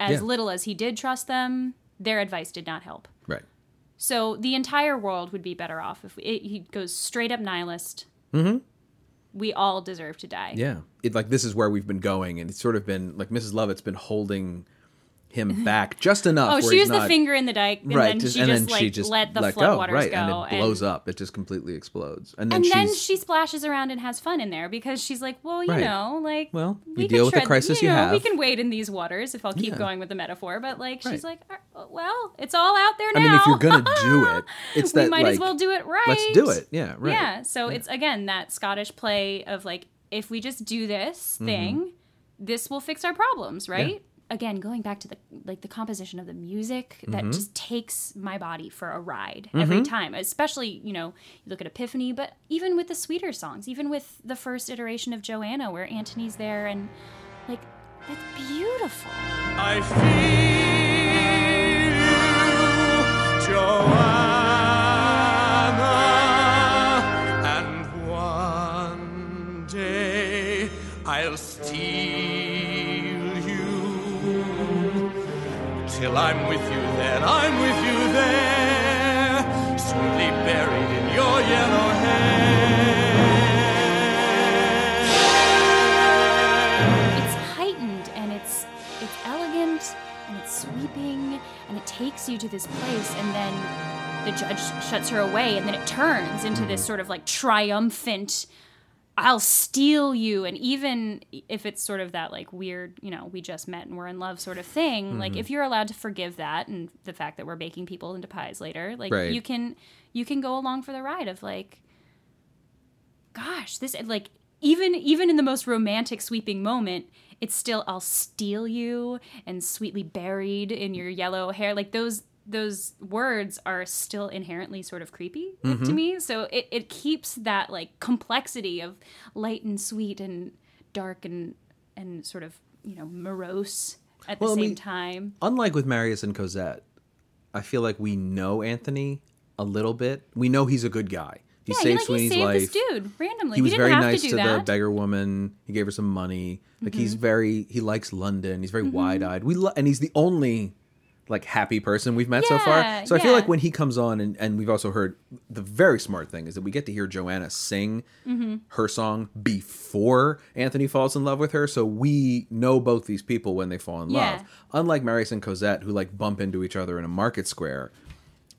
as Yeah. little as he did trust them, their advice did not help. right. So the entire world would be better off if it, he goes straight up nihilist. Mm-hmm. We all deserve to die. Yeah. It like this is where we've been going, and it's sort of been like Mrs. Lovett's been holding him back just enough. Oh, she he's was the finger in the dike, and right, then just- she and just then like she just let the let floodwaters go, right, go, and it blows up. It just completely explodes, and then and then she splashes around and has fun in there because she's like, well, you Right. know, like, Well, we you can deal with the crisis you you know, We can wade in these waters if I'll keep Yeah. going with the metaphor. But like, she's like, "Uh, well, it's all out there now. I mean, if you're gonna do it, [LAUGHS] it's we that might as well do it right. Let's do it. Yeah, right. Yeah. So it's again that Scottish play of like, if we just do this Mm-hmm. thing, this will fix our problems, right? Again, going back to the like the composition of the music that Mm-hmm. just takes my body for a ride every time. Especially, you know, you look at Epiphany, but even with the sweeter songs, even with the first iteration of Joanna, where Anthony's there and like it's beautiful. I feel you, Joanna, and one day I'll steal Till I'm with you, then I'm with you there, sweetly buried in your yellow hair. it's heightened and it's it's elegant and it's sweeping and it takes you to this place and then the judge shuts her away and then it turns into this sort of like triumphant I'll steal you. And even if it's sort of that like weird, you know, we just met and we're in love sort of thing, Mm-hmm. like if you're allowed to forgive that and the fact that we're baking people into pies later, like Right. you can you can go along for the ride of like, gosh, this like even even in the most romantic sweeping moment, it's still I'll steal you and sweetly buried in your yellow hair. Like those those words are still inherently sort of creepy Mm-hmm. to me. So it, it keeps that like complexity of light and sweet and dark and and sort of, you know, morose at the Well, I same mean, time. Unlike with Marius and Cosette, I feel like we know Anthony a little bit. We know he's a good guy. He Yeah, he, saved like, he Sweeney's saved life. this dude randomly. he was didn't very nice to, to, the. Mm-hmm. beggar woman. He gave her some money. Like he's very he likes London. He's very wide eyed. We lo- and he's the only like happy person we've met so far. Yeah, So I feel like when he comes on and, and we've also heard the very smart thing is that we get to hear Joanna sing Mm-hmm. her song before Anthony falls in love with her. So we know both these people when they fall in Yeah. love. Unlike Marius and Cosette who like bump into each other in a market square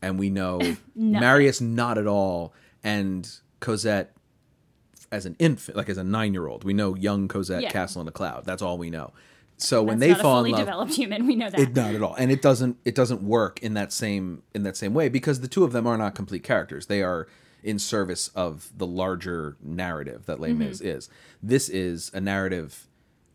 and we know [LAUGHS] Marius not at all and Cosette as an infant, like as a nine year old. We know young Cosette Yeah. Castle in a Cloud. That's all we know. So when That's they not fall in fully love, developed [LAUGHS] human. We know that. it not at all, and it doesn't it doesn't work in that same in that same way because the two of them are not complete characters. They are in service of the larger narrative that Les Mm-hmm. Mis is. This is a narrative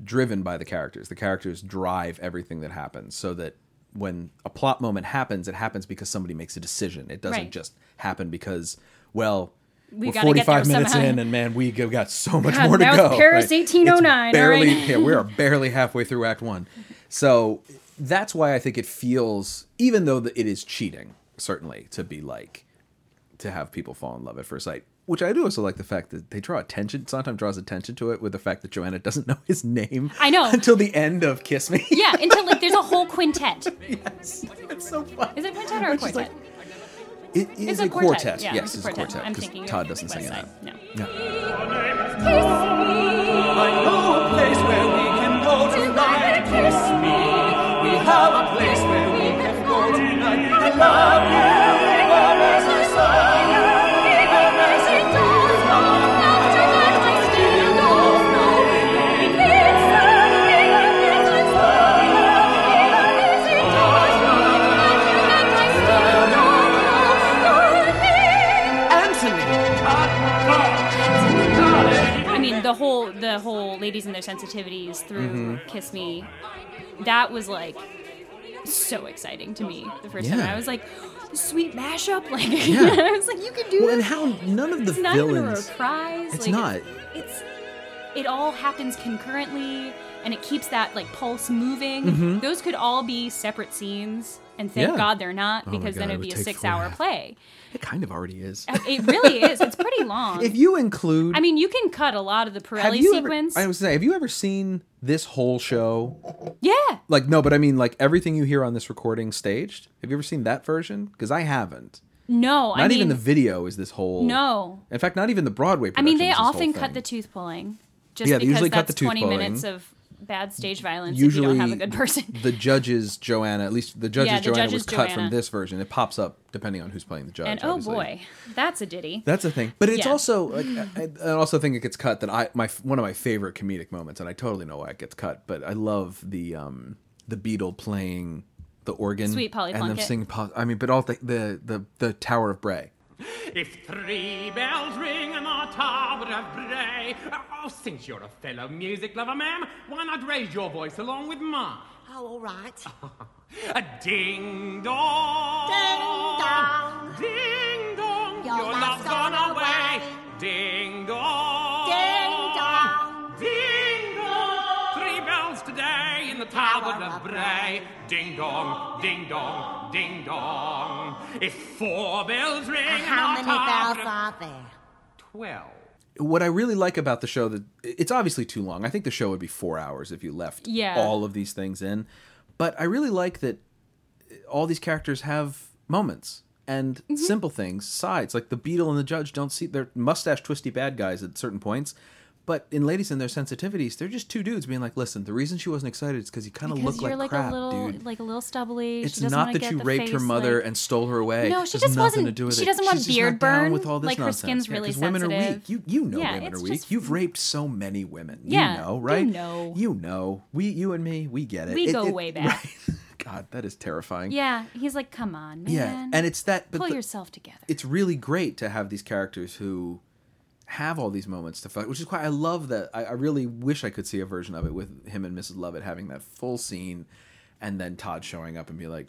driven by the characters. The characters drive everything that happens, so that when a plot moment happens, it happens because somebody makes a decision. It doesn't Right. just happen because well. We get 45 minutes somehow. in, and man, we got so much God, more to go. Paris right? 1809, It's oh barely, right. yeah, we are barely halfway through Act One, so that's why I think it feels, even though it is cheating, certainly to be like to have people fall in love at first sight. Which I do also like the fact that they draw attention. Sondheim draws attention to it with the fact that Joanna doesn't know his name. I know. [LAUGHS] until the end of Kiss Me. yeah, until like there's a whole quintet. [LAUGHS] yes, it's so fun. Is it quintet or a Which is quartet? like- It is it's a, a quartet. Yeah, yes, it's it's a a quartet. quartet I'm because thinking of Todd doesn't West sing in Side. that. No. I the whole the whole ladies and their sensitivities through Mm-hmm. Kiss Me, that was like so exciting to me the first time. I was like, sweet mashup, [LAUGHS] like Yeah. I was like, you can do Well, and how none of the It's not even a villains. reprise. It's like, not. It's it all happens concurrently, and it keeps that like pulse moving. Mm-hmm. Those could all be separate scenes, and thank Yeah. God they're not, Oh because then God, it it'd would be a six-hour play. It kind of already is. It really is. It's pretty [LAUGHS] long. if you include, I mean, you can cut a lot of the Pirelli you ever, sequence. I was saying, have you ever seen this whole show? yeah. Like, no, but I mean, like everything you hear on this recording staged. Have you ever seen that version? Because I haven't. No, Not I mean, even the video is this whole. no. In fact, not even the Broadway. I mean, they is this whole often cut the tooth pulling, just Yeah, they because usually cut the tooth twenty pulling. minutes of bad stage violence Usually, if you don't have a good person. [LAUGHS] the judge's Joanna, at least the judge's Yeah, the Joanna judge's was cut from this version. It pops up depending on who's playing the judge. and oh obviously. boy, that's a ditty. That's a thing, but it's Yeah. also like I, I also think it gets cut. That I my one of my favorite comedic moments, and I totally know why it gets cut. But I love the um the Beadle playing the organ, Sweet Polly and them singing. I mean, but all the the the, the Tower of Bray. If three bells ring in the tower of Bray, oh, since you're a fellow music lover, ma'am, why not raise your voice along with mine? Oh, all right. [LAUGHS] A ding dong, Ding dong. ding dong, Your your love's love's gone gone away. away. Ding in of Bray. Ding dong, ding dong, ding dong. If four bells ring in How many bells are there? twelve. What I really like about the show that it's obviously too long. I think the show would be four hours if you left Yeah. all of these things in. But I really like that all these characters have moments and Mm-hmm. simple things, sides. Like the Beadle and the Judge don't see they're mustache twisty bad guys at certain points, But in Ladies and Their Sensitivities, they're just two dudes being like, "Listen, the reason she wasn't excited is because you kind of look like, like, crap, a little, dude." like a little stubbly. It's she doesn't that get you raped her mother like- and stole her away. No, she just wasn't- To do with she doesn't want She's beard not burn, With all this like, her nonsense. skin's Yeah, really 'cause women are weak. You you know Yeah, women are weak. just- You've raped so many women. Yeah, you know, right? you know. You know. We, you and me, we get it. We It- go it- way [LAUGHS] back. right. God, that is terrifying. Yeah, he's like, come on, man. Yeah, and it's that. But pull the- yourself together. it's really great to have these characters who have all these moments to fight, which is why I love that. I, I really wish I could see a version of it with him and Mrs. Lovett having that full scene, and then Todd showing up and be like,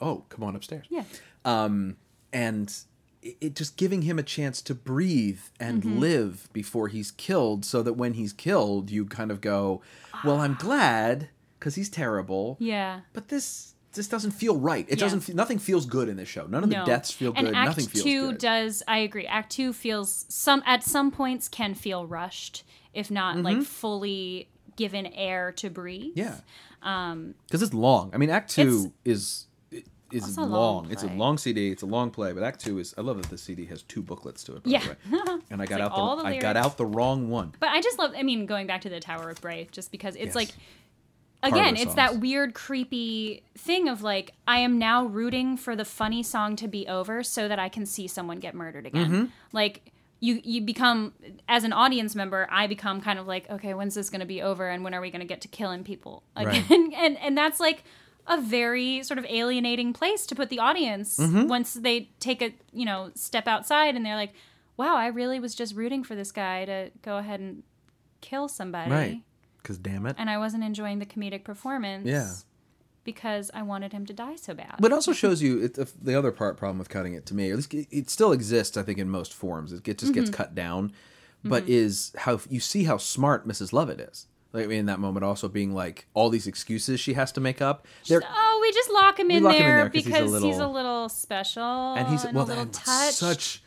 "Oh, come on upstairs." yeah, Um, and it, it just giving him a chance to breathe and Mm-hmm. live before he's killed, so that when he's killed, you kind of go, "Well, I'm glad because he's terrible." yeah. But this. This doesn't feel right. It Yeah. doesn't. Nothing feels good in this show. None of the deaths feel and good. Act Nothing feels two good. does. I agree. Act two feels some at some points can feel rushed, if not like fully given air to breathe. Mm-hmm. Yeah. Because it's long. I mean, Act Two is is long. long It's a long CD. It's a long play, but Act Two is. I love that the CD has two booklets to it. By Yeah. the way. [LAUGHS] And I got like out the, the I got out the wrong one. But I just love. I mean, going back to the Tower of Bray, just because it's Yes. like. Again, it's that weird, creepy thing of like, I am now rooting for the funny song to be over so that I can see someone get murdered again. Mm-hmm. Like, you you become as an audience member, I become kind of like, okay, when's this going to be over, and when are we going to get to killing people again? Right. [LAUGHS] and and that's like a very sort of alienating place to put the audience Mm-hmm. once they take a you know step outside and they're like, wow, I really was just rooting for this guy to go ahead and kill somebody Right. Because damn it. and I wasn't enjoying the comedic performance. Yeah. Because I wanted him to die so bad. But it also [LAUGHS] shows you it, the- the other part problem with cutting it to me. At least it, still exists, I think, in most forms. It just gets Mm-hmm. cut down, but is how you see how smart Mrs. Lovett is. Like I mean, in that moment, also being like all these excuses she has to make up. They're, oh, we just lock him in lock him in there there 'cause he's a because he's a little- little special and he's and well, a little touched. such.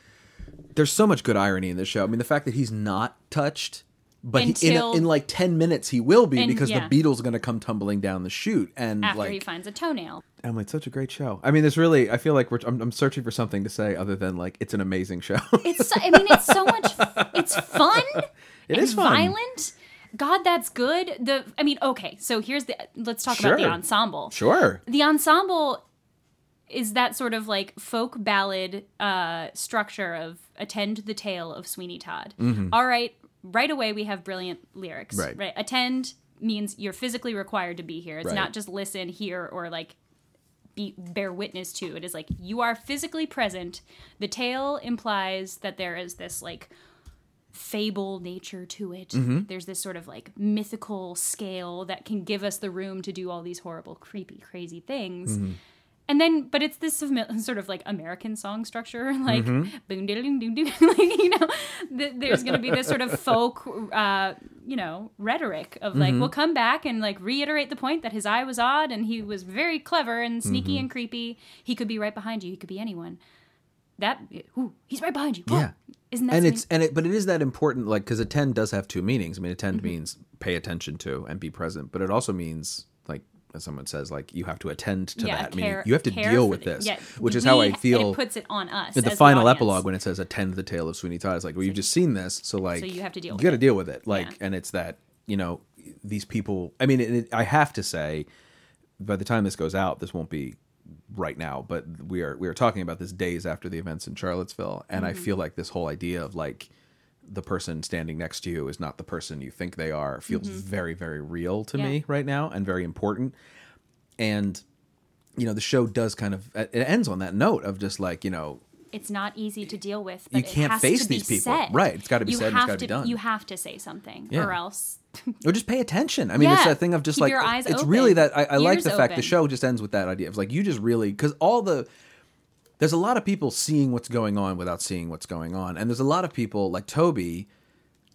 There's so much good irony in this show. I mean, the fact that he's not touched, but he, in, in like ten minutes he will be And- because yeah. the beadle's going to come tumbling down the chute, and after like he finds a toenail. Emily, it's such a great show. I mean, there's really. I feel like we're. I'm, I'm searching for something to say other than like it's an amazing show. [LAUGHS] It's I mean it's so much [LAUGHS] it's fun. It and is fun. violent. God, that's good. The I mean, okay, so here's the let's talk about the ensemble. sure. the ensemble is that sort of like folk ballad uh, structure of attend the tale of Sweeney Todd. All right, right away we have brilliant lyrics. Mm-hmm. Right. attend means you're physically required to be here. It's Right. not just listen, hear, or like be bear witness to. It is like you are physically present. The tale implies that there is this like fable nature to it. Mm-hmm. There's this sort of like mythical scale that can give us the room to do all these horrible, creepy, crazy things. Mm-hmm. And then, but it's this [LAUGHS] sort of like American song structure, [LAUGHS] like Mm-hmm. boom diddling doom doom, [LAUGHS] like you know, th- there's going to be this sort of folk, uh, you know, rhetoric of like Mm-hmm. we'll come back and like reiterate the point that his eye was odd and he was very clever and sneaky Mm-hmm. and creepy. He could be right behind you. He could be anyone. That ooh, he's right behind you. Yeah. isn't that and sweet? it's and it but it is that important like because attend does have two meanings i mean attend Mm-hmm. means pay attention to and be present but it also means as someone says like you have to attend to yeah, that care- you have to deal with this yeah, which is we- how i feel It puts it on us. in the final epilogue when it says attend the tale of sweeney todd it's like well you've just seen this so like you have to deal you with got to it. deal with it like Yeah. and it's that you know these people i mean it, it- i have to say by the time this goes out this won't be right now but we are we are talking about this days after the events in charlottesville and Mm-hmm. i feel like this whole idea of like the person standing next to you is not the person you think they are feels very very real to Mm-hmm. Yeah. me right now and very important and you know the show does kind of it ends on that note of just like you know it's not easy to deal with. You can't face to these people. said. Right, it's gotta be You said it's have gotta be done. You have to say something, Yeah. or else [LAUGHS] or just pay attention. I mean, it's Yeah. that thing of just Keep like your eyes it's open, really that I, I like the fact the show just ends with that idea. It's like you just really because all the there's a lot of people seeing what's going on without seeing what's going on, and there's a lot of people like Toby.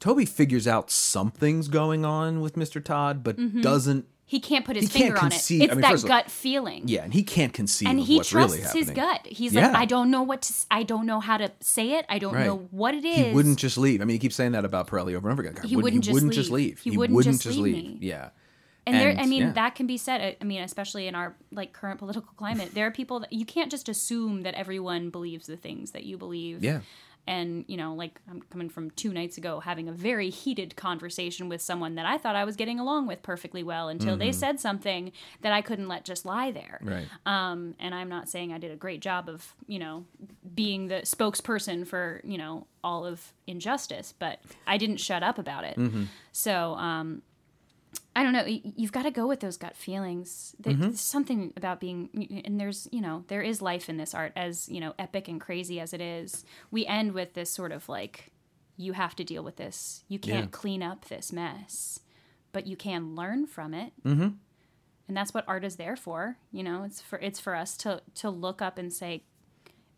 Toby figures out something's going on with Mr. Todd, but Mm-hmm. doesn't. he can't put his He finger on it. It's I mean, that all- gut feeling. Yeah, and he can't conceive And of he what's trusts really happening. his gut. He's Yeah. like, I don't know what to. I don't know how to say it. I don't Right. know what it is. He wouldn't just leave. I mean, he keeps saying that about Pirelli over and over again. God, He wouldn't, wouldn't he just wouldn't just leave. leave. He wouldn't just leave me. Yeah. And, there, I mean, yeah. that can be said. I- I mean, especially in our like current political climate, there are people that you can't just assume that everyone believes the things that you believe. Yeah. and you know like i'm coming from two nights ago having a very heated conversation with someone that i thought i was getting along with perfectly well until they said something that i couldn't let just lie there Right. um, and i'm not saying i did a great job of you know being the spokesperson for you know all of injustice but i didn't shut up about it so um, I don't know. You've got to go with those gut feelings. There- There's something about being, and there's, you know, there is life in this art, as you know, epic and crazy as it is. We end with this sort of like, you have to deal with this. You can't Yeah. clean up this mess, but you can learn from it. Mm-hmm. And that's what art is there for. You know, it's for it's for us to to look up and say,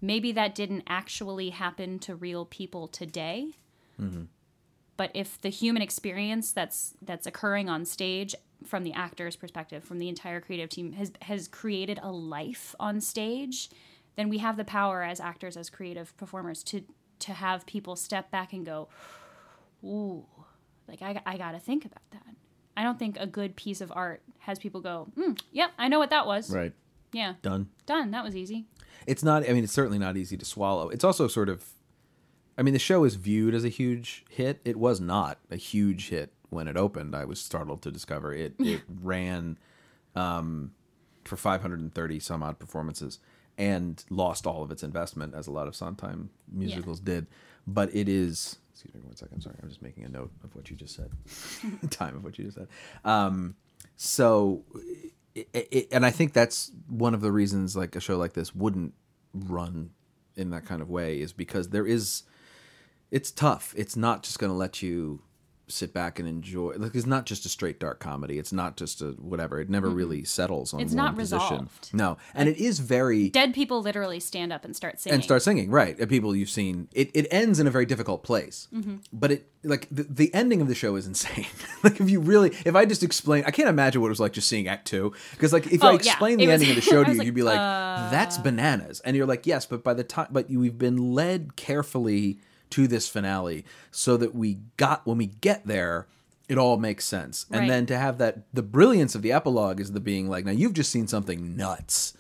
maybe that didn't actually happen to real people today but if the human experience that's that's occurring on stage from the actor's perspective from the entire creative team has has created a life on stage then we have the power as actors as creative performers to to have people step back and go ooh like i, I gotta think about that i don't think a good piece of art has people go mm, yep i know what that was Right. yeah Done. done that was easy It's not. I mean, it's certainly not easy to swallow. It's also sort of. I mean, the show is viewed as a huge hit. It was not a huge hit when it opened. I was startled to discover it. [LAUGHS] It ran um, for 530 some odd performances and lost all of its investment, as a lot of Sondheim musicals did. But it is. Excuse me one second. Sorry, I'm just making a note of what you just said. [LAUGHS] Time of what you just said. Um, so it, it, and I think that's one of the reasons like a show like this wouldn't run in that kind of way is because there is it's tough. It's not just going to let you sit back and enjoy. Like it's not just a straight dark comedy. It's not just a whatever. It never really settles on It's one not position. resolved. No, and it is very dead people literally stand up and start singing and start singing right people you've seen it, it ends in a very difficult place Mm-hmm. but it like the, the ending of the show is insane [LAUGHS] like if you really if i just explain i can't imagine what it was like just seeing act two because like if Oh, i explain It the was- ending of the [LAUGHS] show to you like, you'd be like uh. that's bananas and you're like yes but by the time but you, we've been led carefully to this finale so that we got when we get there it all makes sense and then to have that the brilliance of the epilogue is the being like now you've just seen something nuts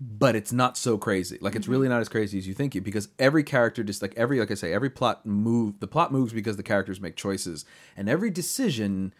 but it's not so crazy. Like it's really mm-hmm. not as crazy as you think it because every character just like every like I say every plot move the plot moves because the characters make choices and every decision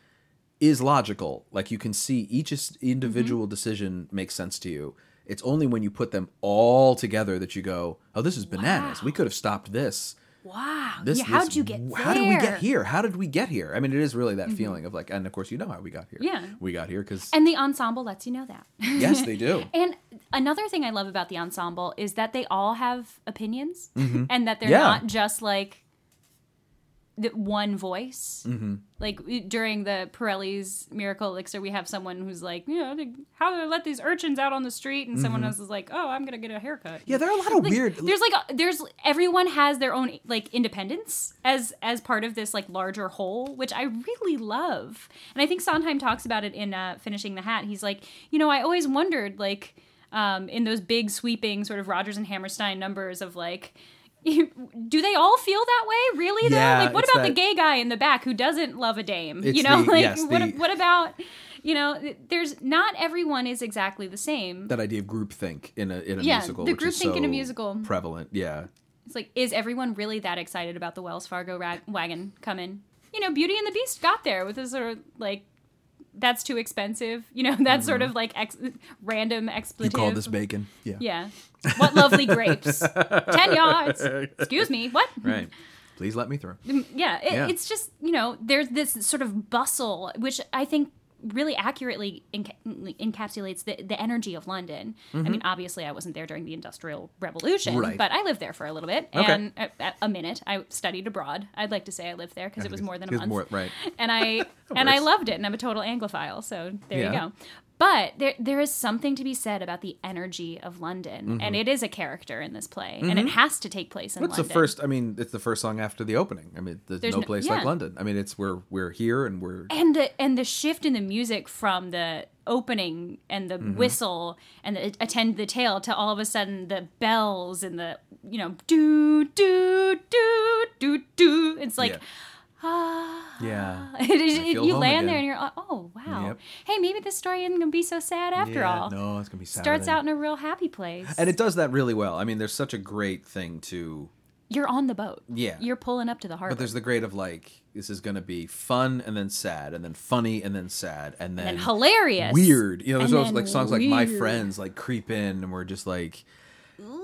is logical. Like you can see each individual mm-hmm. decision makes sense to you. It's only when you put them all together that you go, "Oh, this is bananas. We could have stopped this." Wow This, yeah how'd this- you get there? How did we get here? How did we get here? I mean, it is really that mm-hmm. feeling of like, and of course, you know how we got here. Yeah. we got here because and the ensemble lets you know that yes, they do. [LAUGHS] And another thing I love about the ensemble is that they all have opinions mm-hmm. and that they're Yeah. not just like the one voice. Mm-hmm. Like during the Pirelli's Miracle Elixir, we have someone who's like, you know, how do they let these urchins out on the street? And someone else is like, oh, I'm going to get a haircut. Mm-hmm. Yeah, there are a lot of Like, weird. There's like a, there's everyone has their own like independence as as part of this like larger whole, which I really love. And I think Sondheim talks about it in uh, Finishing the Hat. He's like, you know, I always wondered like um, in those big sweeping sort of Rodgers and Hammerstein numbers of like. Do they all feel that way? Really though? Yeah, like what about the gay guy in the back who doesn't love a dame? You know, the- like yes, what the- what about you know, there's not everyone is exactly the same. that idea of groupthink in a in a Yeah, musical, the groupthink in a musical. prevalent. Yeah, It's like, is everyone really that excited about the Wells Fargo rag- wagon coming? You know, Beauty and the Beast got there with a sort of like, that's too expensive. You know, [LAUGHS] that sort of like ex- random Mm-hmm. you expletive. call this bacon? Yeah, Yeah. What lovely grapes. [LAUGHS] 10 yards. Excuse me. What? right. Please let me through. Mm, yeah, it, Yeah. it's just you know there's this sort of bustle, which I think really accurately enca- encapsulates the, the energy of London. I mm-hmm. mean, obviously, I wasn't there during the Industrial Revolution, Mm-hmm. Right. but I lived there for a little bit Okay. and a, a minute. I studied abroad. I'd like to say I lived there because it was more than a month. more- right. And I [LAUGHS] and I loved it, and I'm a total Anglophile, so there Yeah. you go. But there, there is something to be said about the energy of London, Mm-hmm. and it is a character in this play, and it has to take place in What's London. the first? I mean, it's the first song after the opening. I mean, there's, There's no no- place yeah. like London. I mean, it's where we're here and we're and the and the shift in the music from the opening and the Mm-hmm. whistle and the attend the tale to all of a sudden the bells and the you know do do do do do it's like yeah. [SIGHS] [LAUGHS] I feel you land again. there and you're like oh wow Yep. hey maybe this story isn't gonna be so sad after Yeah, all No, it's gonna be starts out in a real happy place and it does that really well. I mean, there's such a great thing to you're on the boat. Yeah. You're pulling up to the harbor. But there's the grade of like this is going to be fun and then sad and then funny and then sad and then and hilarious. weird. You know, there's always like songs like "My. Friends" like creep in and we're just like,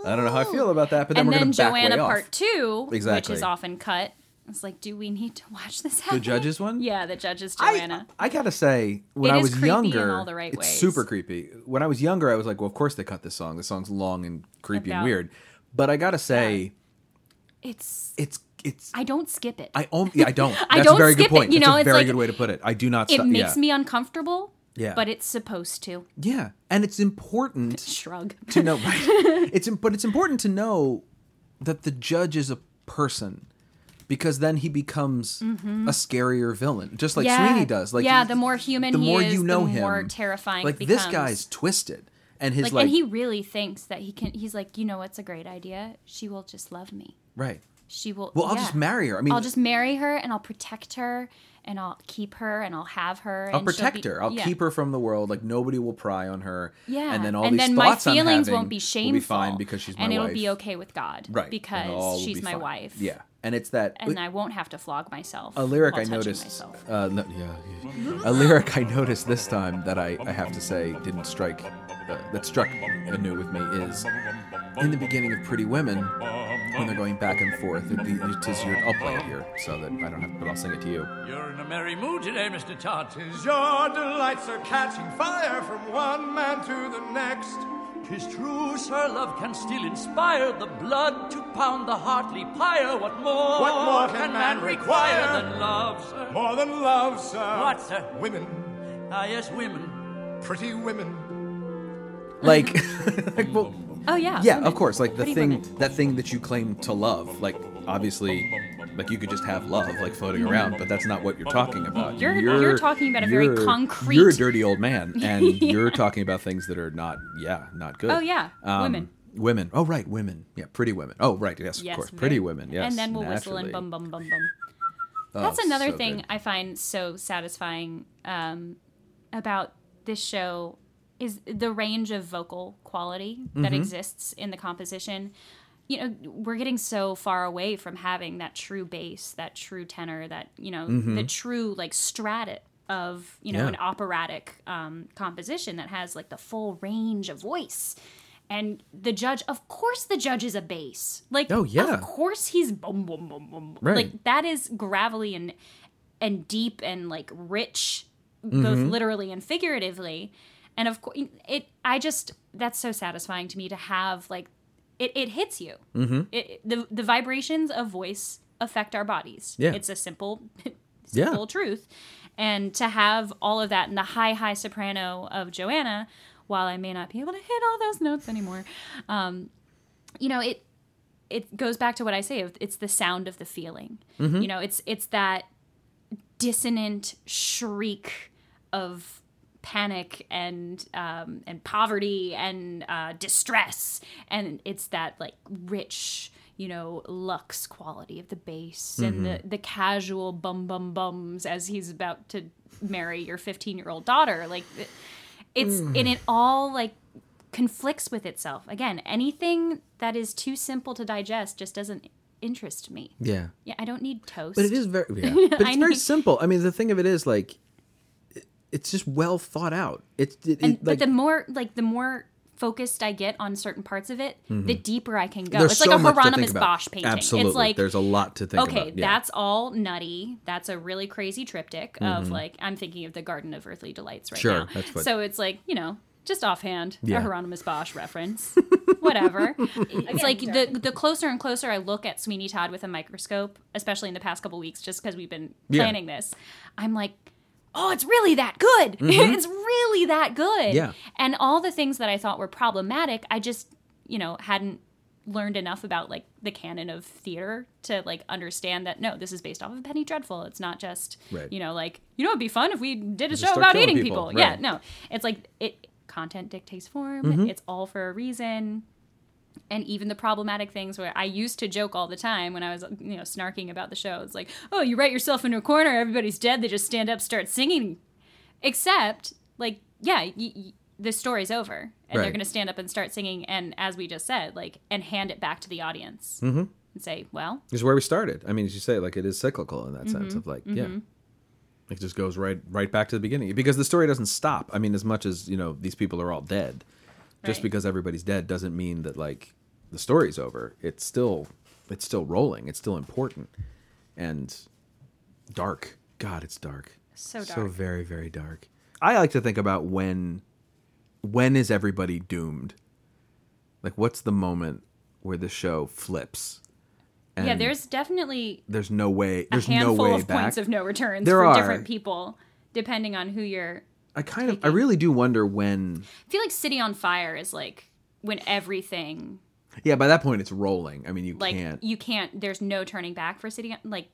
I don't know how I feel about that. But then And we're going to back Joanna way off. Part Two, Exactly. which is often cut. It's like, do we need to watch this? happen? The judges one? Yeah, the judges Joanna. I, I gotta say, when It I was creepy in younger, all the right it's ways. super creepy. When I was younger, I was like, well, of course they cut this song. The song's long and creepy and weird. But I gotta say, it's it's it's. I don't skip it. I om- yeah, I don't. [LAUGHS] That's I a don't very good skip it, point. you That's know, a very like- good way to put it. I do not. it makes yeah. me uncomfortable. Yeah. But it's supposed to. Yeah, and it's important [LAUGHS] Shrug. to know. Right? [LAUGHS] It's but it's important to know that the judge is a person. Because then he becomes a scarier villain, just like Mm-hmm. Yeah. Sweeney does. Like Yeah, the more human the he more is, you the know more him, terrifying Like this guy's twisted, and his Like, like, and he really thinks that he can. He's like, you know, what's a great idea? She will just love me. right. She will. Well, I'll yeah. just marry her. I mean, I'll just marry her and I'll protect her and I'll keep her and I'll have her. I'll protect be- her. I'll yeah. keep her from the world. Like nobody will pry on her. Yeah, and then all and these then my thoughts I'm feelings won't be shameful. Will be fine because she's my and it'll be okay with God, right? Because she's be my fine. wife. Yeah, and it's that and I won't have to flog myself. a lyric I noticed. myself. Uh, no, yeah, yeah. a lyric I noticed this time that I, I have to say didn't strike uh, that struck anew with me is in the beginning of Pretty Women when they're going back and forth. It, it is your, I'll play it here so that I don't have, to, but I'll sing it to you. You're in a merry mood today, Mr. Todd. Tis your delights are catching fire from one man to the next. Tis true, sir, love can still inspire the blood to pound the heartly pyre. What more, What more can man require? than love, sir? More than love, sir. What, sir? Women, Ah, yes, women. pretty women. Like, [LAUGHS] like well, Oh yeah. yeah, women. of course. Like the Pretty thing, women. that thing that you claim to love. Like obviously, like you could just have love like floating around, but that's not what you're talking about. You're- you're talking about a very concrete- You're a dirty old man, [LAUGHS] and you're talking about things that are not, yeah, not good. Oh, yeah, Um, women. Women. Oh right, women. Yeah, pretty women. Oh right, yes, Yes, of course, pretty women. Yes, and then we'll whistle and naturally. bum bum bum bum. Oh, That's another so thing good. I find so satisfying um, about this show is the range of vocal quality that Mm-hmm. exists in the composition. You know, we're getting so far away from having that true bass, that true tenor, that you know, the true like strat of you know Mm-hmm. Yeah. an operatic um, composition that has like the full range of voice. And the judge, of course, the judge is a bass. Like, Oh, yeah. of course he's boom boom boom boom. Right. Like that is gravelly and and deep and like rich, both Mm-hmm. literally and figuratively. And of course, it. I just that's so satisfying to me to have like it. It hits you. Mm-hmm. It, the the vibrations of voice affect our bodies. Yeah. it's a simple, [LAUGHS] Yeah. simple truth. And to have all of that in the high high soprano of Joanna, while I may not be able to hit all those notes anymore, um, you know it it goes back to what I say. It's the sound of the feeling. Mm-hmm. You know, it's it's that dissonant shriek of panic and um, and poverty and uh, distress, and it's that like rich, you know, luxe quality of the bass and the the casual bum bum bums as he's about to marry your fifteen year old daughter. Like it- it's and it all like conflicts with itself. Again, anything that is too simple to digest just doesn't interest me. Yeah. Yeah, I don't need toast. But it is very [LAUGHS] yeah. But it's very simple. I mean, the thing of it is like it's just well thought out. It's it, and it, like but the more like the more focused I get on certain parts of it, the deeper I can go. Mm-hmm. there's it's like a much to think Hieronymus. Bosch painting. Absolutely. It's like there's a lot to think okay, about. Yeah. that's all nutty. That's a really crazy triptych of Mm-hmm. like I'm thinking of the Garden of Earthly Delights right Sure, now. that's what- So it's like you know just offhand Yeah. a Hieronymus Bosch reference. [LAUGHS] Whatever. [LAUGHS] it's like the the closer and closer I look at Sweeney Todd with a microscope, especially in the past couple weeks, just because we've been Yeah. planning this, I'm like. Oh, it's really that good. [LAUGHS] it's really that good. Mm-hmm. Yeah. And all the things that I thought were problematic, I just, you know, hadn't learned enough about like the canon of theater to like understand that no, this is based off of Penny Dreadful. It's not just, Right. you know, like, you know, it'd be fun if we did a Just show about eating people. people. Yeah, no. It's like it content dictates form. Mm-hmm. It's all for a reason. And even the problematic things where I used to joke all the time when I was, you know, snarking about the show. It's like, oh, you write yourself into a corner, everybody's dead, they just stand up, start singing. Except, like, yeah, y- y- the story's over, and they're going to stand up and start singing, and as we just said, like, and hand it back to the audience. and say, well, This is where we started. I mean, as you say, like it is cyclical in that sense Mm-hmm. of like, yeah, it just goes right right back to the beginning because the story doesn't stop. I mean, as much as you know, these people are all dead. Just Right. because everybody's dead doesn't mean that like the story's over. It's still it's still rolling. It's still important and dark. God, it's dark. So dark. So very very dark. I like to think about when when is everybody doomed? Like, what's the moment where the show flips? yeah, there's definitely there's no way a there's no way of back. points of no returns There for are. different people, depending on who you're. I kind of I really do wonder when I feel like City on Fire is like when everything yeah by that point it's rolling. I mean you like can't you can't. There's no turning back for City on like.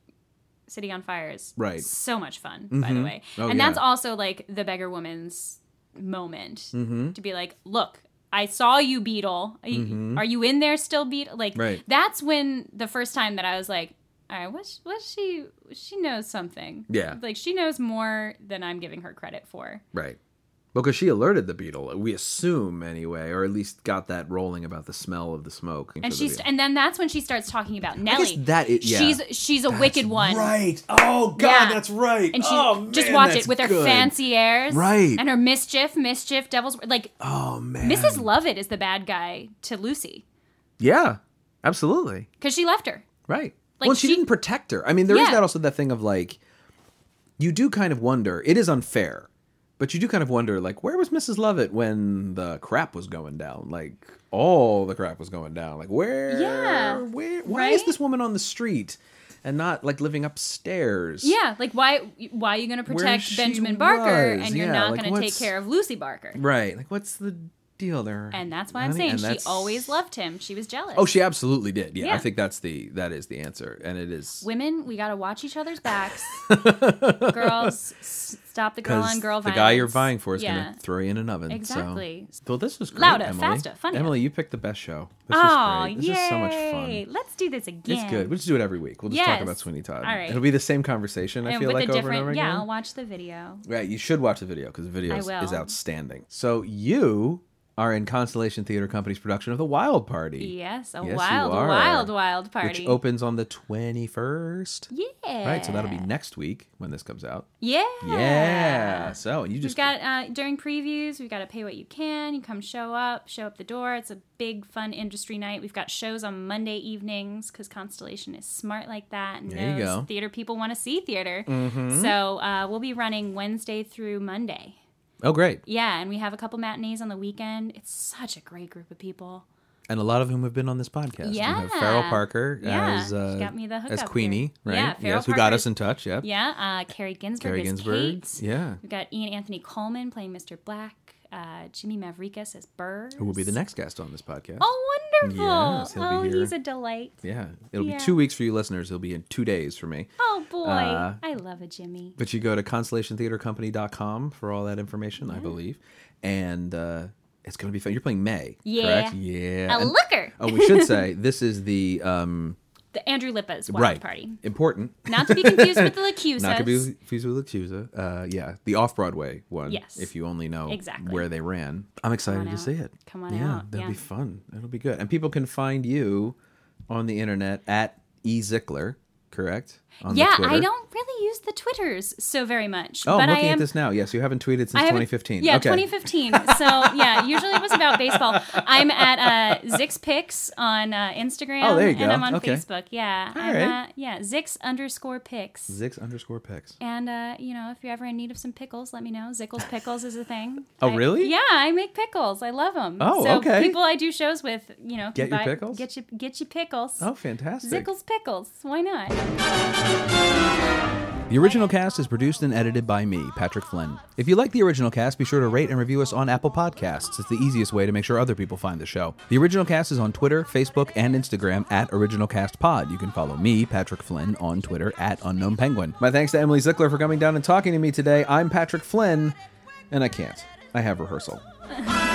City on Fire is Right. so much fun, by the way. Oh, and that's also like the beggar woman's moment Mm-hmm. to be like, look, I saw you, Beadle. Are you, are you in there still, Beadle? Like, Mm-hmm. Right. that's when the first time that I was like, all right, what's what she she knows something. Yeah. like she knows more than I'm giving her credit for. right. Because she alerted the beadle, we assume anyway, or at least got that rolling about the smell of the smoke. And for the she's and then that's when she starts talking about Nellie. that is- yeah. she's she's a wicked one. Right. Oh God, Yeah. that's right. And she oh, just watch that's it with her good. fancy airs, Right. And her mischief, mischief, devil's like Oh man. Mrs. Lovett is the bad guy to Lucy Yeah, absolutely. because she left her. Right. Like, well, she, she- didn't protect her. I mean, there is Yeah. that also that thing of like, you do kind of wonder. It is unfair, but you do kind of wonder, like, where was Mrs. Lovett when the crap was going down? Like, all the crap was going down. Like, where? Yeah. Where? Why is this woman on the street and not like living upstairs? Yeah, like why why are you going to protect Benjamin Barker was, and you're yeah, not like, going to take care of Lucy Barker? Right. Like, what's the And that's why I'm honey? saying she that's- always loved him. She was jealous. Oh, she absolutely did. Yeah, I think that's the that is the answer, and it is Women, we got to watch each other's backs. [LAUGHS] Girls, stop the girl on girl the guy you're vying for is yeah. going to throw you in an oven. so- Exactly. Well, this was great, Louder, Emily. faster, funnier. Emily, you picked the best show. This Oh, was great. This yay! is so much fun. Let's do this again. It's good. We'll just do it every week. We'll just talk about Sweeney Todd. All right. It'll be the same conversation. I feel like over and over again. yeah, I'll watch the video. Right. You should watch the video because the video is, is outstanding. So you are in Constellation Theater Company's production of The Wild Party. Yes, a Yes, wild, are. wild, wild party. Which opens on the 21st. yeah. Right. So that'll be next week when this comes out. Yeah. Yeah. So you We've just got uh, during previews, we've got to pay what you can. You come show up, show up the door. It's a big, fun industry night. We've got shows on Monday evenings because Constellation is smart like that. And There you knows go. Mm-hmm. Theater people want to see theater. So uh, we'll be running Wednesday through Monday. Oh, great. Yeah, and we have a couple matinees on the weekend. It's such a great group of people. And a lot of whom have been on this podcast. We have Yeah. Farrell Parker Yeah, as she uh, got me the as Queenie, here. right? Yeah, Farrell yes, who got us in touch? Yep. Yeah, uh, Kari Ginsburg Kari Ginsburg. Kate. Yeah. We've got Ian Anthony Coleman playing Mr. Black. Uh, Jimmy Mavrikes as Burr. Who will be the next guest on this podcast? Oh, wonderful! Yes, oh, he's a delight. Yeah, it'll Yeah. be two weeks for you listeners. It'll be in two days for me. Oh boy, Uh, I love a Jimmy. But you go to constellationtheatercompany.com for all that information, I believe. And uh, it's going to be fun. You're playing May, Yeah. correct? Yeah. A And- looker. oh, we should say [LAUGHS] this is the um, The Andrew Lippa's wild right party. important. Not to be confused with [LAUGHS] the LaChiusas. Not to be confused with LaChiusa. Uh, yeah, the off Broadway one. Yes. If you only know Exactly. where they ran. I'm excited to see it. Come on yeah, out, That'll yeah. be fun. It'll be good. And people can find you on the internet at E Zickler, correct? Yeah. I don't really use the Twitters so very much. Oh, but I'm looking I am, at this now. Yes, you haven't tweeted since haven't- 2015. Yeah, okay. 2015. So yeah, usually it was about baseball. I'm at uh, Zix Picks on uh, Instagram. Oh, there you go. And. I'm on Okay. Facebook. Yeah, All I'm right. yeah Zix underscore Picks. Zix underscore pics. And uh, you know, if you're ever in need of some pickles, let me know. Zickles pickles is a thing. Oh, I- really? yeah, I make pickles. I love them. Oh, so okay. People I do shows with, you know, Get can your buy- pickles? Get you get you pickles. Oh, fantastic. Zickles pickles. Why not? The original cast is produced and edited by me, Patrick Flynn. If you like the original cast, be sure to rate and review us on Apple Podcasts. It's the easiest way to make sure other people find the show. The original cast is on Twitter, Facebook, and Instagram at OriginalCastPod. You can follow me, Patrick Flynn, on Twitter at Unknown Penguin. My thanks to Emily Zickler for coming down and talking to me today. I'm Patrick Flynn, and I can't. I have rehearsal. [LAUGHS]